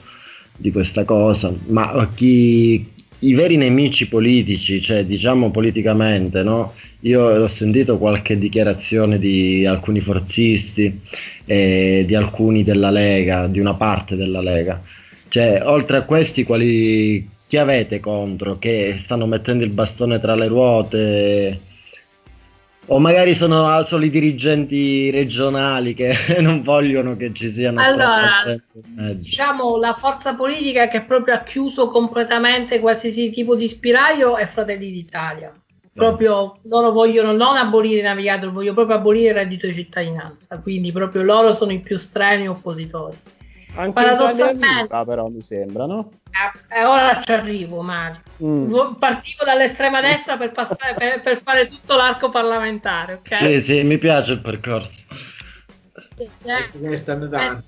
[SPEAKER 2] di questa cosa, ma chi, i veri nemici politici, cioè diciamo politicamente, no? Io ho sentito qualche dichiarazione di alcuni forzisti, eh, di alcuni della Lega, di una parte della Lega. Cioè, oltre a questi, quali, chi avete contro che stanno mettendo il bastone tra le ruote? O magari sono solo i dirigenti regionali che non vogliono che ci siano.
[SPEAKER 4] Allora, diciamo la forza politica che proprio ha chiuso completamente qualsiasi tipo di spiraglio è Fratelli d'Italia. Proprio loro vogliono non abolire i navigator, vogliono proprio abolire il reddito di cittadinanza. Quindi proprio loro sono i più strani oppositori.
[SPEAKER 3] Anche Paradossalmente, però mi sembra, no?
[SPEAKER 4] E eh, ora ci arrivo, Mario. Mm. Partivo dall'estrema destra per, passare, per, per, fare tutto l'arco parlamentare, ok?
[SPEAKER 2] Sì, sì, mi piace il percorso.
[SPEAKER 1] Eh, stanno dando.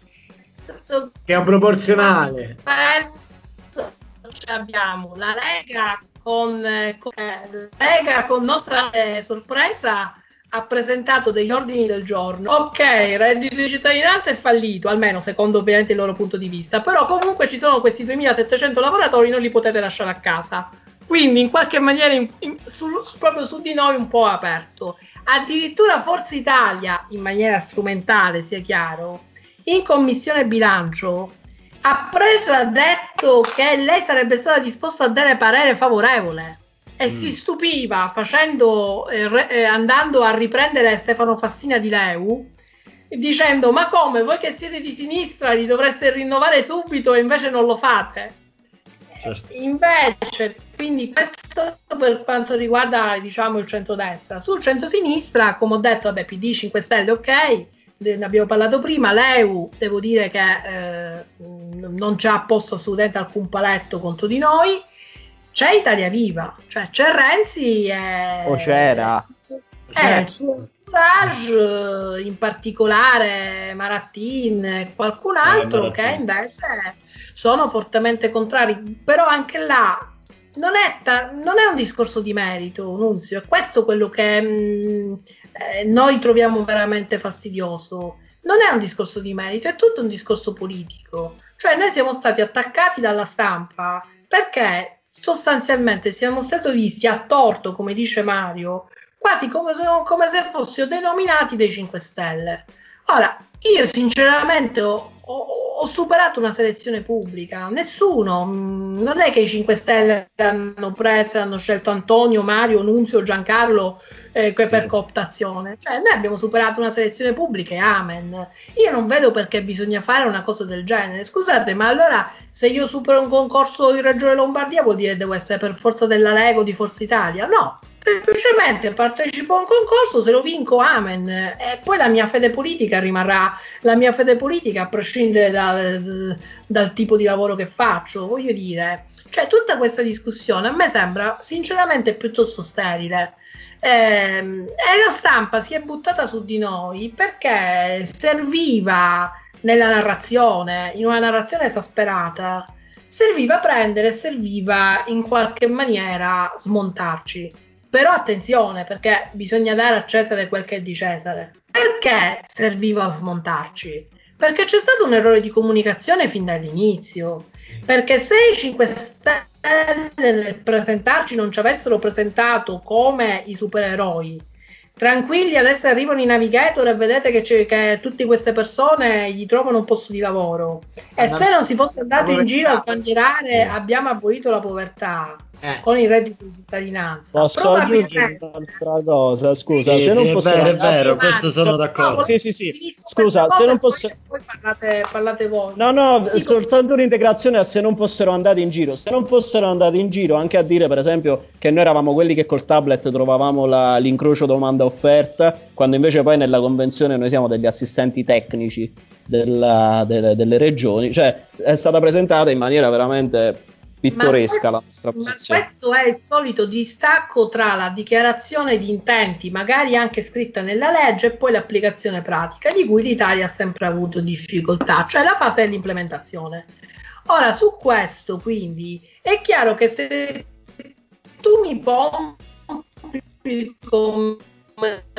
[SPEAKER 1] Che è un proporzionale.
[SPEAKER 4] abbiamo la Lega con, con, eh, Lega con nostra eh, sorpresa ha presentato degli ordini del giorno. Ok, il reddito di cittadinanza è fallito, almeno secondo ovviamente il loro punto di vista, però comunque ci sono questi 2700 lavoratori, non li potete lasciare a casa. Quindi in qualche maniera in, in, su, proprio su di noi un po' aperto. Addirittura Forza Italia, in maniera strumentale, sia chiaro, in commissione bilancio ha preso e ha detto che lei sarebbe stata disposta a dare parere favorevole e mm. si stupiva facendo, eh, re, eh, andando a riprendere Stefano Fassina di Leu dicendo ma come voi che siete di sinistra li dovreste rinnovare subito e invece non lo fate certo. invece quindi questo per quanto riguarda diciamo il centrodestra sul centrosinistra come ho detto vabbè PD 5 Stelle ok ne abbiamo parlato prima l'EU devo dire che eh, non ci ha posto assolutamente alcun paletto contro di noi c'è Italia Viva, cioè c'è Renzi e...
[SPEAKER 3] O c'era.
[SPEAKER 4] Eh, il suo entourage, in particolare Marattin e qualcun eh, altro eh, che invece sono fortemente contrari, però anche là non è, ta- non è un discorso di merito, Nunzio, è questo quello che mh, mm, eh, noi troviamo veramente fastidioso. Non è un discorso di merito, è tutto un discorso politico. Cioè noi siamo stati attaccati dalla stampa perché sostanzialmente siamo stati visti a torto, come dice Mario, quasi come se, come se fossero denominati dei 5 Stelle. Ora, io sinceramente ho, ho, ho, superato una selezione pubblica, nessuno, mm, non è che i 5 Stelle hanno preso, hanno scelto Antonio, Mario, Nunzio, Giancarlo eh, per cooptazione, cioè noi abbiamo superato una selezione pubblica e amen. Io non vedo perché bisogna fare una cosa del genere, scusate, ma allora se io supero un concorso in Regione Lombardia vuol dire che devo essere per forza della Lega o di Forza Italia? No, semplicemente partecipo a un concorso, se lo vinco, amen. E poi la mia fede politica rimarrà la mia fede politica a prescindere dal, dal tipo di lavoro che faccio. Voglio dire, cioè tutta questa discussione a me sembra sinceramente piuttosto sterile. Eh, e la stampa si è buttata su di noi perché serviva nella narrazione, in una narrazione esasperata, serviva prendere, serviva in qualche maniera smontarci però attenzione, perché bisogna dare a Cesare quel che è di Cesare. Perché serviva a smontarci? Perché c'è stato un errore di comunicazione fin dall'inizio. Perché se i 5 Stelle nel presentarci non ci avessero presentato come i supereroi, tranquilli, adesso arrivano i navigator e vedete che, che, tutte queste persone gli trovano un posto di lavoro. E se non si fosse andato in giro a sbandierare abbiamo abolito la povertà, eh. con il reddito di cittadinanza.
[SPEAKER 3] Posso aggiungere un'altra cosa? Scusa,
[SPEAKER 2] sì, se sì, non posso... È vero, è vero, questo sono d'accordo.
[SPEAKER 3] Sì, sì, sì. Scusa, se non posso...
[SPEAKER 4] Poi parlate, parlate voi.
[SPEAKER 3] No, no, Dico... soltanto un'integrazione a se non fossero andati in giro. Se non fossero andati in giro, anche a dire, per esempio, che noi eravamo quelli che col tablet trovavamo la, l'incrocio domanda-offerta, quando invece poi nella convenzione noi siamo degli assistenti tecnici della, delle, delle regioni. Cioè, è stata presentata in maniera veramente pittoresca
[SPEAKER 4] ma
[SPEAKER 3] questo, la nostra
[SPEAKER 4] posizione. Ma questo è il solito distacco tra la dichiarazione di intenti, magari anche scritta nella legge, e poi l'applicazione pratica, di cui l'Italia ha sempre avuto difficoltà, cioè la fase dell'implementazione. Ora, su questo, quindi, è chiaro che se tu mi pompi come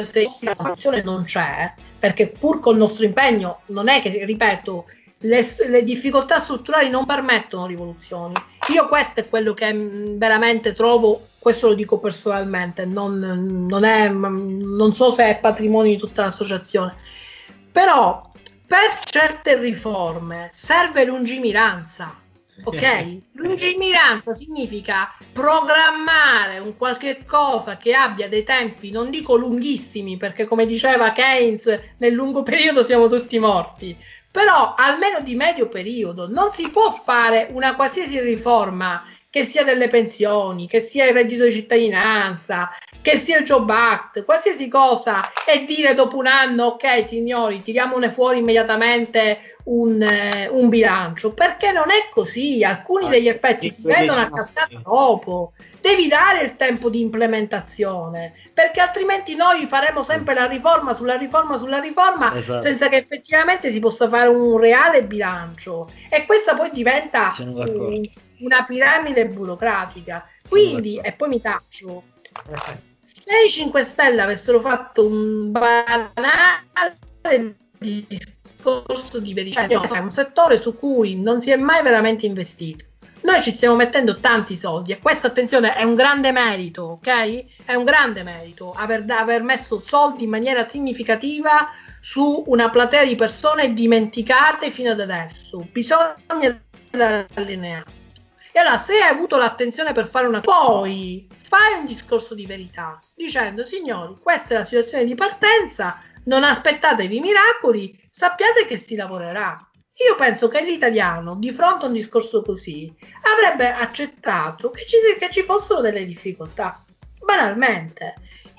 [SPEAKER 4] se la non c'è, perché pur col nostro impegno non è che, ripeto, le, le, difficoltà strutturali non permettono rivoluzioni. Io questo è quello che mm, veramente trovo, questo lo dico personalmente, non, non, è, non so se è patrimonio di tutta l'associazione, però per certe riforme serve lungimiranza. Ok? Lungimiranza significa programmare un qualche cosa che abbia dei tempi, non dico lunghissimi, perché come diceva Keynes, nel lungo periodo siamo tutti morti, però almeno di medio periodo non si può fare una qualsiasi riforma che sia delle pensioni, che sia il reddito di cittadinanza, che sia il Job Act, qualsiasi cosa e dire dopo un anno ok signori tiriamone fuori immediatamente un, eh, un bilancio perché non è così. Alcuni ah, degli effetti si vedono a cascata dopo. Devi dare il tempo di implementazione perché altrimenti noi faremo sempre la riforma sulla riforma sulla riforma esatto. senza che effettivamente si possa fare un reale bilancio. E questa poi diventa un, una piramide burocratica. Quindi e poi mi taccio. Se i 5 Stelle avessero fatto un banale discorso di verità, cioè, è un settore su cui non si è mai veramente investito. Noi ci stiamo mettendo tanti soldi e questo, attenzione, è un grande merito, ok? È un grande merito aver, aver messo soldi in maniera significativa su una platea di persone dimenticate fino ad adesso. Bisogna allineare. E allora, se hai avuto l'attenzione per fare una poi fai un discorso di verità dicendo, signori, questa è la situazione di partenza, non aspettatevi miracoli, sappiate che si lavorerà. Io penso che l'italiano, di fronte a un discorso così, avrebbe accettato che ci, che ci fossero delle difficoltà, banalmente.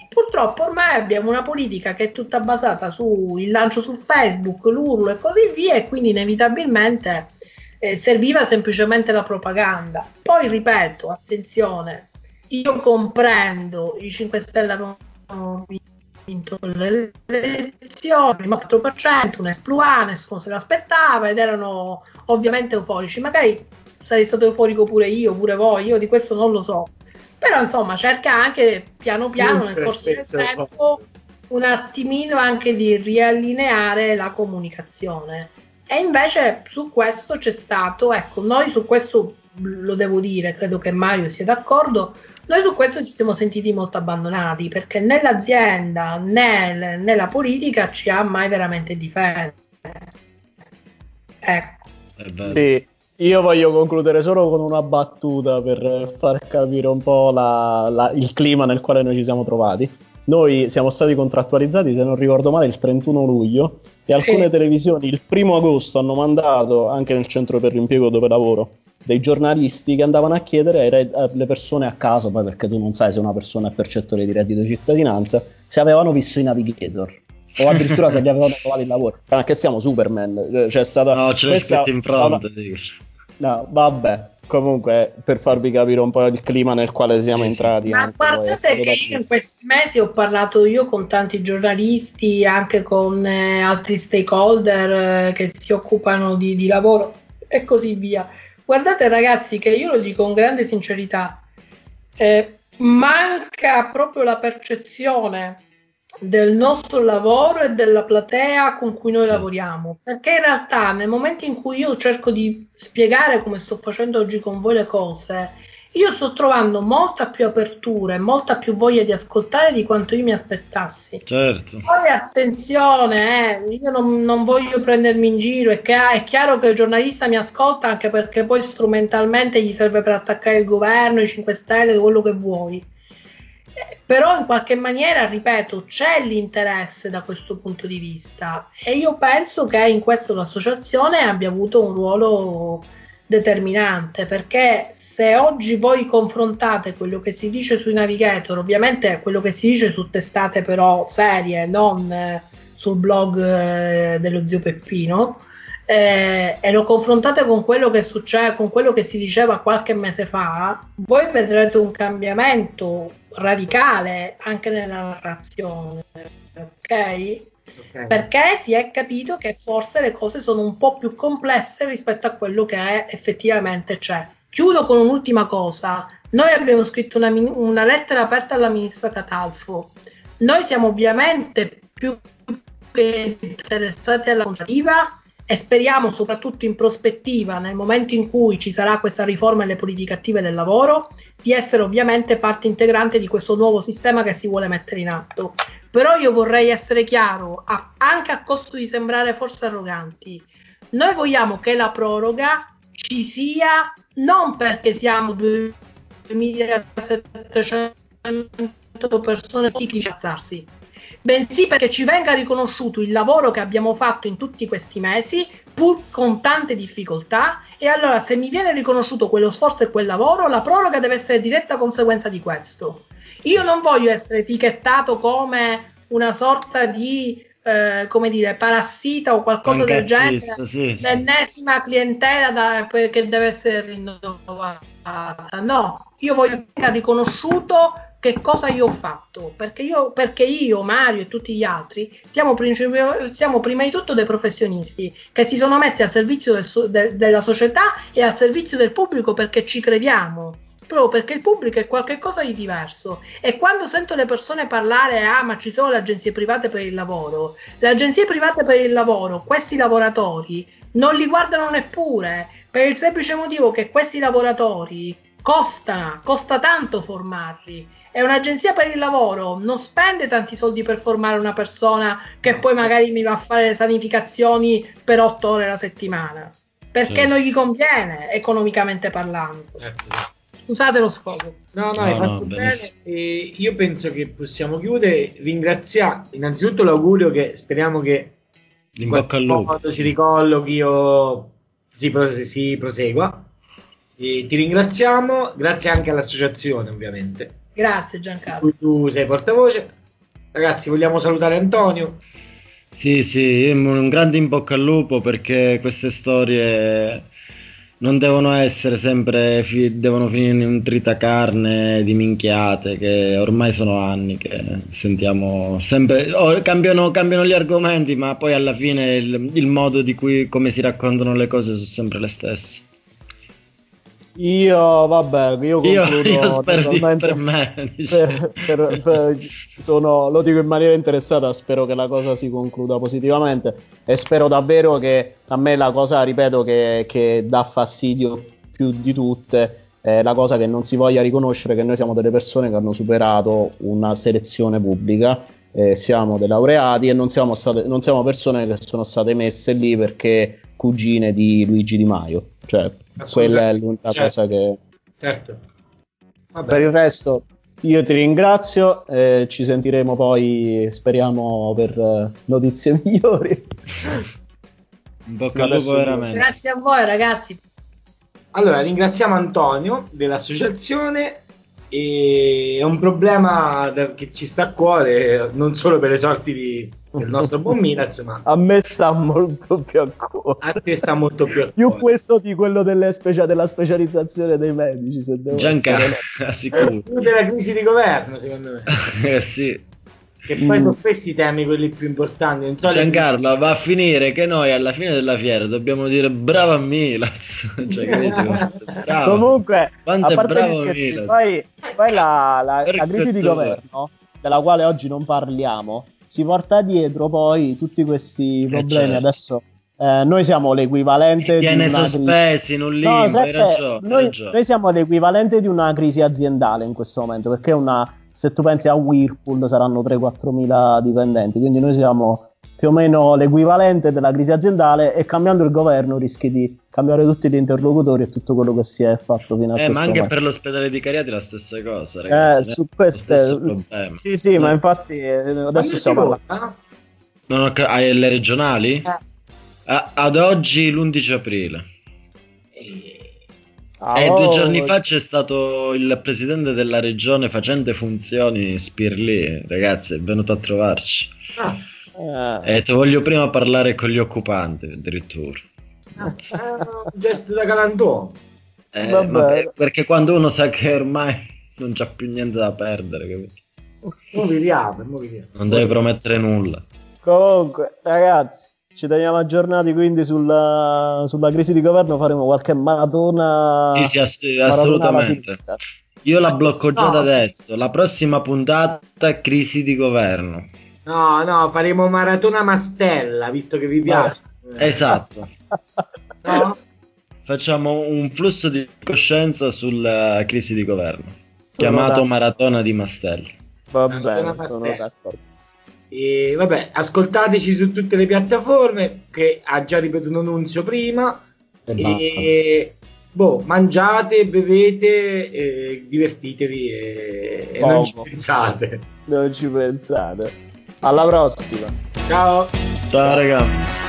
[SPEAKER 4] Purtroppo ormai abbiamo una politica che è tutta basata sul lancio su Facebook, l'urlo e così via, e quindi inevitabilmente eh, serviva semplicemente la propaganda. Poi ripeto, attenzione, io comprendo i 5 Stelle avevano vinto le elezioni, il 4%, un esploit, nessuno se l'aspettava ed erano ovviamente euforici. Magari sarei stato euforico pure io, pure voi, io di questo non lo so. Però insomma cerca anche piano piano nel corso del tempo un attimino anche di riallineare la comunicazione e invece su questo c'è stato, ecco, noi su questo lo devo dire, credo che Mario sia d'accordo, noi su questo ci siamo sentiti molto abbandonati perché né l'azienda né, né la politica ci ha mai veramente difeso.
[SPEAKER 3] Ecco. Sì, io voglio concludere solo con una battuta per far capire un po' la, la, il clima nel quale noi ci siamo trovati. Noi siamo stati contrattualizzati, se non ricordo male, il 31 luglio e alcune sì. televisioni il primo agosto hanno mandato, anche nel centro per l'impiego dove lavoro, dei giornalisti che andavano a chiedere alle persone a caso, poi perché tu non sai se una persona è percettore di reddito di cittadinanza, se avevano visto i navigator o addirittura se gli avevano trovato il lavoro. Perché siamo Superman, c'è stata...
[SPEAKER 2] No, l'hai scritto in fronte.
[SPEAKER 3] Una... No, vabbè, Comunque, per farvi capire un po' il clima nel quale siamo sì, entrati.
[SPEAKER 4] Ma guardate che io in questi mesi ho parlato io con tanti giornalisti, anche con eh, altri stakeholder eh, che si occupano di, di, lavoro e così via. Guardate ragazzi che io lo dico con grande sincerità, eh, manca proprio la percezione del nostro lavoro e della platea con cui noi lavoriamo. Perché in realtà nel momento in cui io cerco di spiegare come sto facendo oggi con voi le cose, io sto trovando molta più apertura e molta più voglia di ascoltare di quanto io mi aspettassi.
[SPEAKER 2] Certo.
[SPEAKER 4] Poi attenzione, eh, io non, non, voglio prendermi in giro, è, che, è chiaro che il giornalista mi ascolta anche perché poi strumentalmente gli serve per attaccare il governo, i 5 Stelle, quello che vuoi. Eh, però in qualche maniera, ripeto, c'è l'interesse da questo punto di vista e io penso che in questo l'associazione abbia avuto un ruolo determinante perché se oggi voi confrontate quello che si dice sui navigator, ovviamente quello che si dice su testate però serie, non eh, sul blog eh, dello zio Peppino, eh, e lo confrontate con quello che succede, con quello che si diceva qualche mese fa, voi vedrete un cambiamento radicale anche nella narrazione, ok? Okay. Perché si è capito che forse le cose sono un po' più complesse rispetto a quello che effettivamente c'è. Chiudo con un'ultima cosa. Noi abbiamo scritto una, una lettera aperta alla ministra Catalfo. Noi siamo ovviamente più che interessati alla contrattiva e speriamo soprattutto in prospettiva, nel momento in cui ci sarà questa riforma delle politiche attive del lavoro, di essere ovviamente parte integrante di questo nuovo sistema che si vuole mettere in atto. Però io vorrei essere chiaro, a, anche a costo di sembrare forse arroganti, noi vogliamo che la proroga ci sia non perché siamo 2700 persone di piazzarsi, bensì perché ci venga riconosciuto il lavoro che abbiamo fatto in tutti questi mesi, pur con tante difficoltà, e allora se mi viene riconosciuto quello sforzo e quel lavoro, la proroga deve essere diretta conseguenza di questo. Io non voglio essere etichettato come una sorta di eh, come dire, parassita o qualcosa del genere, sì, l'ennesima clientela da, che deve essere rinnovata. No, io voglio che riconosciuto che cosa io ho fatto, perché io, perché io, Mario e tutti gli altri siamo, princip- siamo prima di tutto dei professionisti che si sono messi al servizio del, de- della società e al servizio del pubblico perché ci crediamo proprio perché il pubblico è qualcosa di diverso e quando sento le persone parlare ah ma ci sono le agenzie private per il lavoro le agenzie private per il lavoro questi lavoratori non li guardano neppure per il semplice motivo che questi lavoratori costano costa tanto formarli e un'agenzia per il lavoro non spende tanti soldi per formare una persona che poi magari mi va a fare le sanificazioni per otto ore alla settimana perché sì. non gli conviene economicamente parlando certo. Scusate lo sfogo.
[SPEAKER 1] No, no, hai no, fatto no, bene. E io penso che possiamo chiudere. Ringraziare innanzitutto l'augurio che speriamo che in qualche modo si ricollochi o si, si prosegua. E ti ringraziamo, grazie anche all'associazione ovviamente.
[SPEAKER 4] Grazie Giancarlo.
[SPEAKER 1] Tu, tu sei portavoce. Ragazzi, vogliamo salutare Antonio.
[SPEAKER 2] Sì, sì, un grande in bocca al lupo perché queste storie non devono essere sempre, fi- devono finire in un tritacarne di minchiate che ormai sono anni che sentiamo sempre, oh, cambiano, cambiano, gli argomenti ma poi alla fine il, il modo di cui, come si raccontano le cose sono sempre le stesse.
[SPEAKER 3] Io, vabbè, io concludo
[SPEAKER 2] io, io per me.
[SPEAKER 3] Per, per, per, sono, lo dico in maniera interessata, spero che la cosa si concluda positivamente e spero davvero che a me la cosa, ripeto, che, che dà fastidio più di tutte è la cosa che non si voglia riconoscere che noi siamo delle persone che hanno superato una selezione pubblica, eh, siamo dei laureati e non siamo, state, non siamo persone che sono state messe lì perché cugine di Luigi Di Maio. Cioè, quella è l'unica certo. cosa che...
[SPEAKER 1] Certo.
[SPEAKER 3] Per il resto, io ti ringrazio, eh, ci sentiremo poi, speriamo, per uh, notizie migliori.
[SPEAKER 2] Un bocca al lupo veramente.
[SPEAKER 4] Grazie a voi ragazzi.
[SPEAKER 1] Allora, ringraziamo Antonio dell'associazione e è un problema che ci sta a cuore non solo per le sorti di, del nostro buon Milaz ma
[SPEAKER 3] a me sta molto più a cuore.
[SPEAKER 1] A te sta molto più a cuore.
[SPEAKER 3] più questo di quello specia- della specializzazione dei medici se devo
[SPEAKER 2] Giancarlo
[SPEAKER 1] sicuro. Più della crisi di governo secondo me.
[SPEAKER 2] Eh sì.
[SPEAKER 1] Che poi mm. sono questi i temi quelli più importanti.
[SPEAKER 2] Non so Giancarlo, le... va a finire che noi alla fine della fiera dobbiamo dire bravo a Milan. cioè,
[SPEAKER 3] Comunque, Quanto a parte gli scherzi, poi, poi la, la, la crisi di governo, della quale oggi non parliamo, si porta dietro poi tutti questi eh, problemi. Eh certo. Adesso eh, noi siamo l'equivalente di una
[SPEAKER 2] sospesi
[SPEAKER 3] crisi...
[SPEAKER 2] un limbo,
[SPEAKER 3] No, che
[SPEAKER 2] ragione,
[SPEAKER 3] noi,
[SPEAKER 2] ragione.
[SPEAKER 3] noi siamo l'equivalente di una crisi aziendale in questo momento, perché una, se tu pensi a Whirlpool saranno 3-4 mila dipendenti, quindi noi siamo più o meno l'equivalente della crisi aziendale e cambiando il governo rischi di cambiare tutti gli interlocutori e tutto quello che si è fatto fino a
[SPEAKER 2] Eh,
[SPEAKER 3] questo
[SPEAKER 2] ma anche
[SPEAKER 3] momento.
[SPEAKER 2] per l'ospedale di Cariati la stessa cosa,
[SPEAKER 3] Eh,
[SPEAKER 2] ragazzi.
[SPEAKER 3] su
[SPEAKER 2] Lo
[SPEAKER 3] queste... Sì, sì, ma
[SPEAKER 2] Eh.
[SPEAKER 3] infatti eh,
[SPEAKER 1] Quando
[SPEAKER 3] adesso
[SPEAKER 1] si
[SPEAKER 3] stiamo parlando.
[SPEAKER 2] Non ho ca- hai le regionali?
[SPEAKER 1] Eh.
[SPEAKER 2] A- ad oggi l'11 aprile.
[SPEAKER 1] Eh,
[SPEAKER 3] Ah,
[SPEAKER 2] e due
[SPEAKER 3] oh,
[SPEAKER 2] giorni fa c'è stato il presidente della regione facente funzioni Spirlì, ragazzi, è venuto a trovarci.
[SPEAKER 1] ah,
[SPEAKER 3] eh,
[SPEAKER 2] Ha detto voglio prima parlare con gli occupanti, addirittura.
[SPEAKER 1] È un gesto da galantuomo.
[SPEAKER 2] Eh,
[SPEAKER 3] Vabbè.
[SPEAKER 2] per- perché quando uno sa che ormai non c'ha più niente da perdere, capito?
[SPEAKER 1] Mo vi riapre, mo vi riapre.
[SPEAKER 2] non deve promettere nulla.
[SPEAKER 3] Comunque, ragazzi, ci teniamo aggiornati quindi sulla, sulla crisi di governo. Faremo qualche maratona.
[SPEAKER 2] Sì, sì, ass-
[SPEAKER 3] maratona
[SPEAKER 2] assolutamente. Io la blocco già
[SPEAKER 1] No.
[SPEAKER 2] da adesso. La prossima puntata crisi di governo.
[SPEAKER 1] No, no, faremo maratona Mastella, visto che vi piace.
[SPEAKER 2] Esatto.
[SPEAKER 1] No?
[SPEAKER 2] Facciamo un flusso di coscienza sulla crisi di governo. Chiamato
[SPEAKER 3] d'accordo.
[SPEAKER 2] Maratona di Mastella.
[SPEAKER 3] Va bene, sono d'accordo.
[SPEAKER 1] E vabbè, ascoltateci su tutte le piattaforme, che ha già ripetuto Nunzio prima.
[SPEAKER 2] E
[SPEAKER 1] E boh, mangiate, bevete, e divertitevi e, e non ci
[SPEAKER 3] Poco.
[SPEAKER 1] pensate.
[SPEAKER 3] Non ci pensate. Alla prossima.
[SPEAKER 1] Ciao!
[SPEAKER 2] Ciao raga.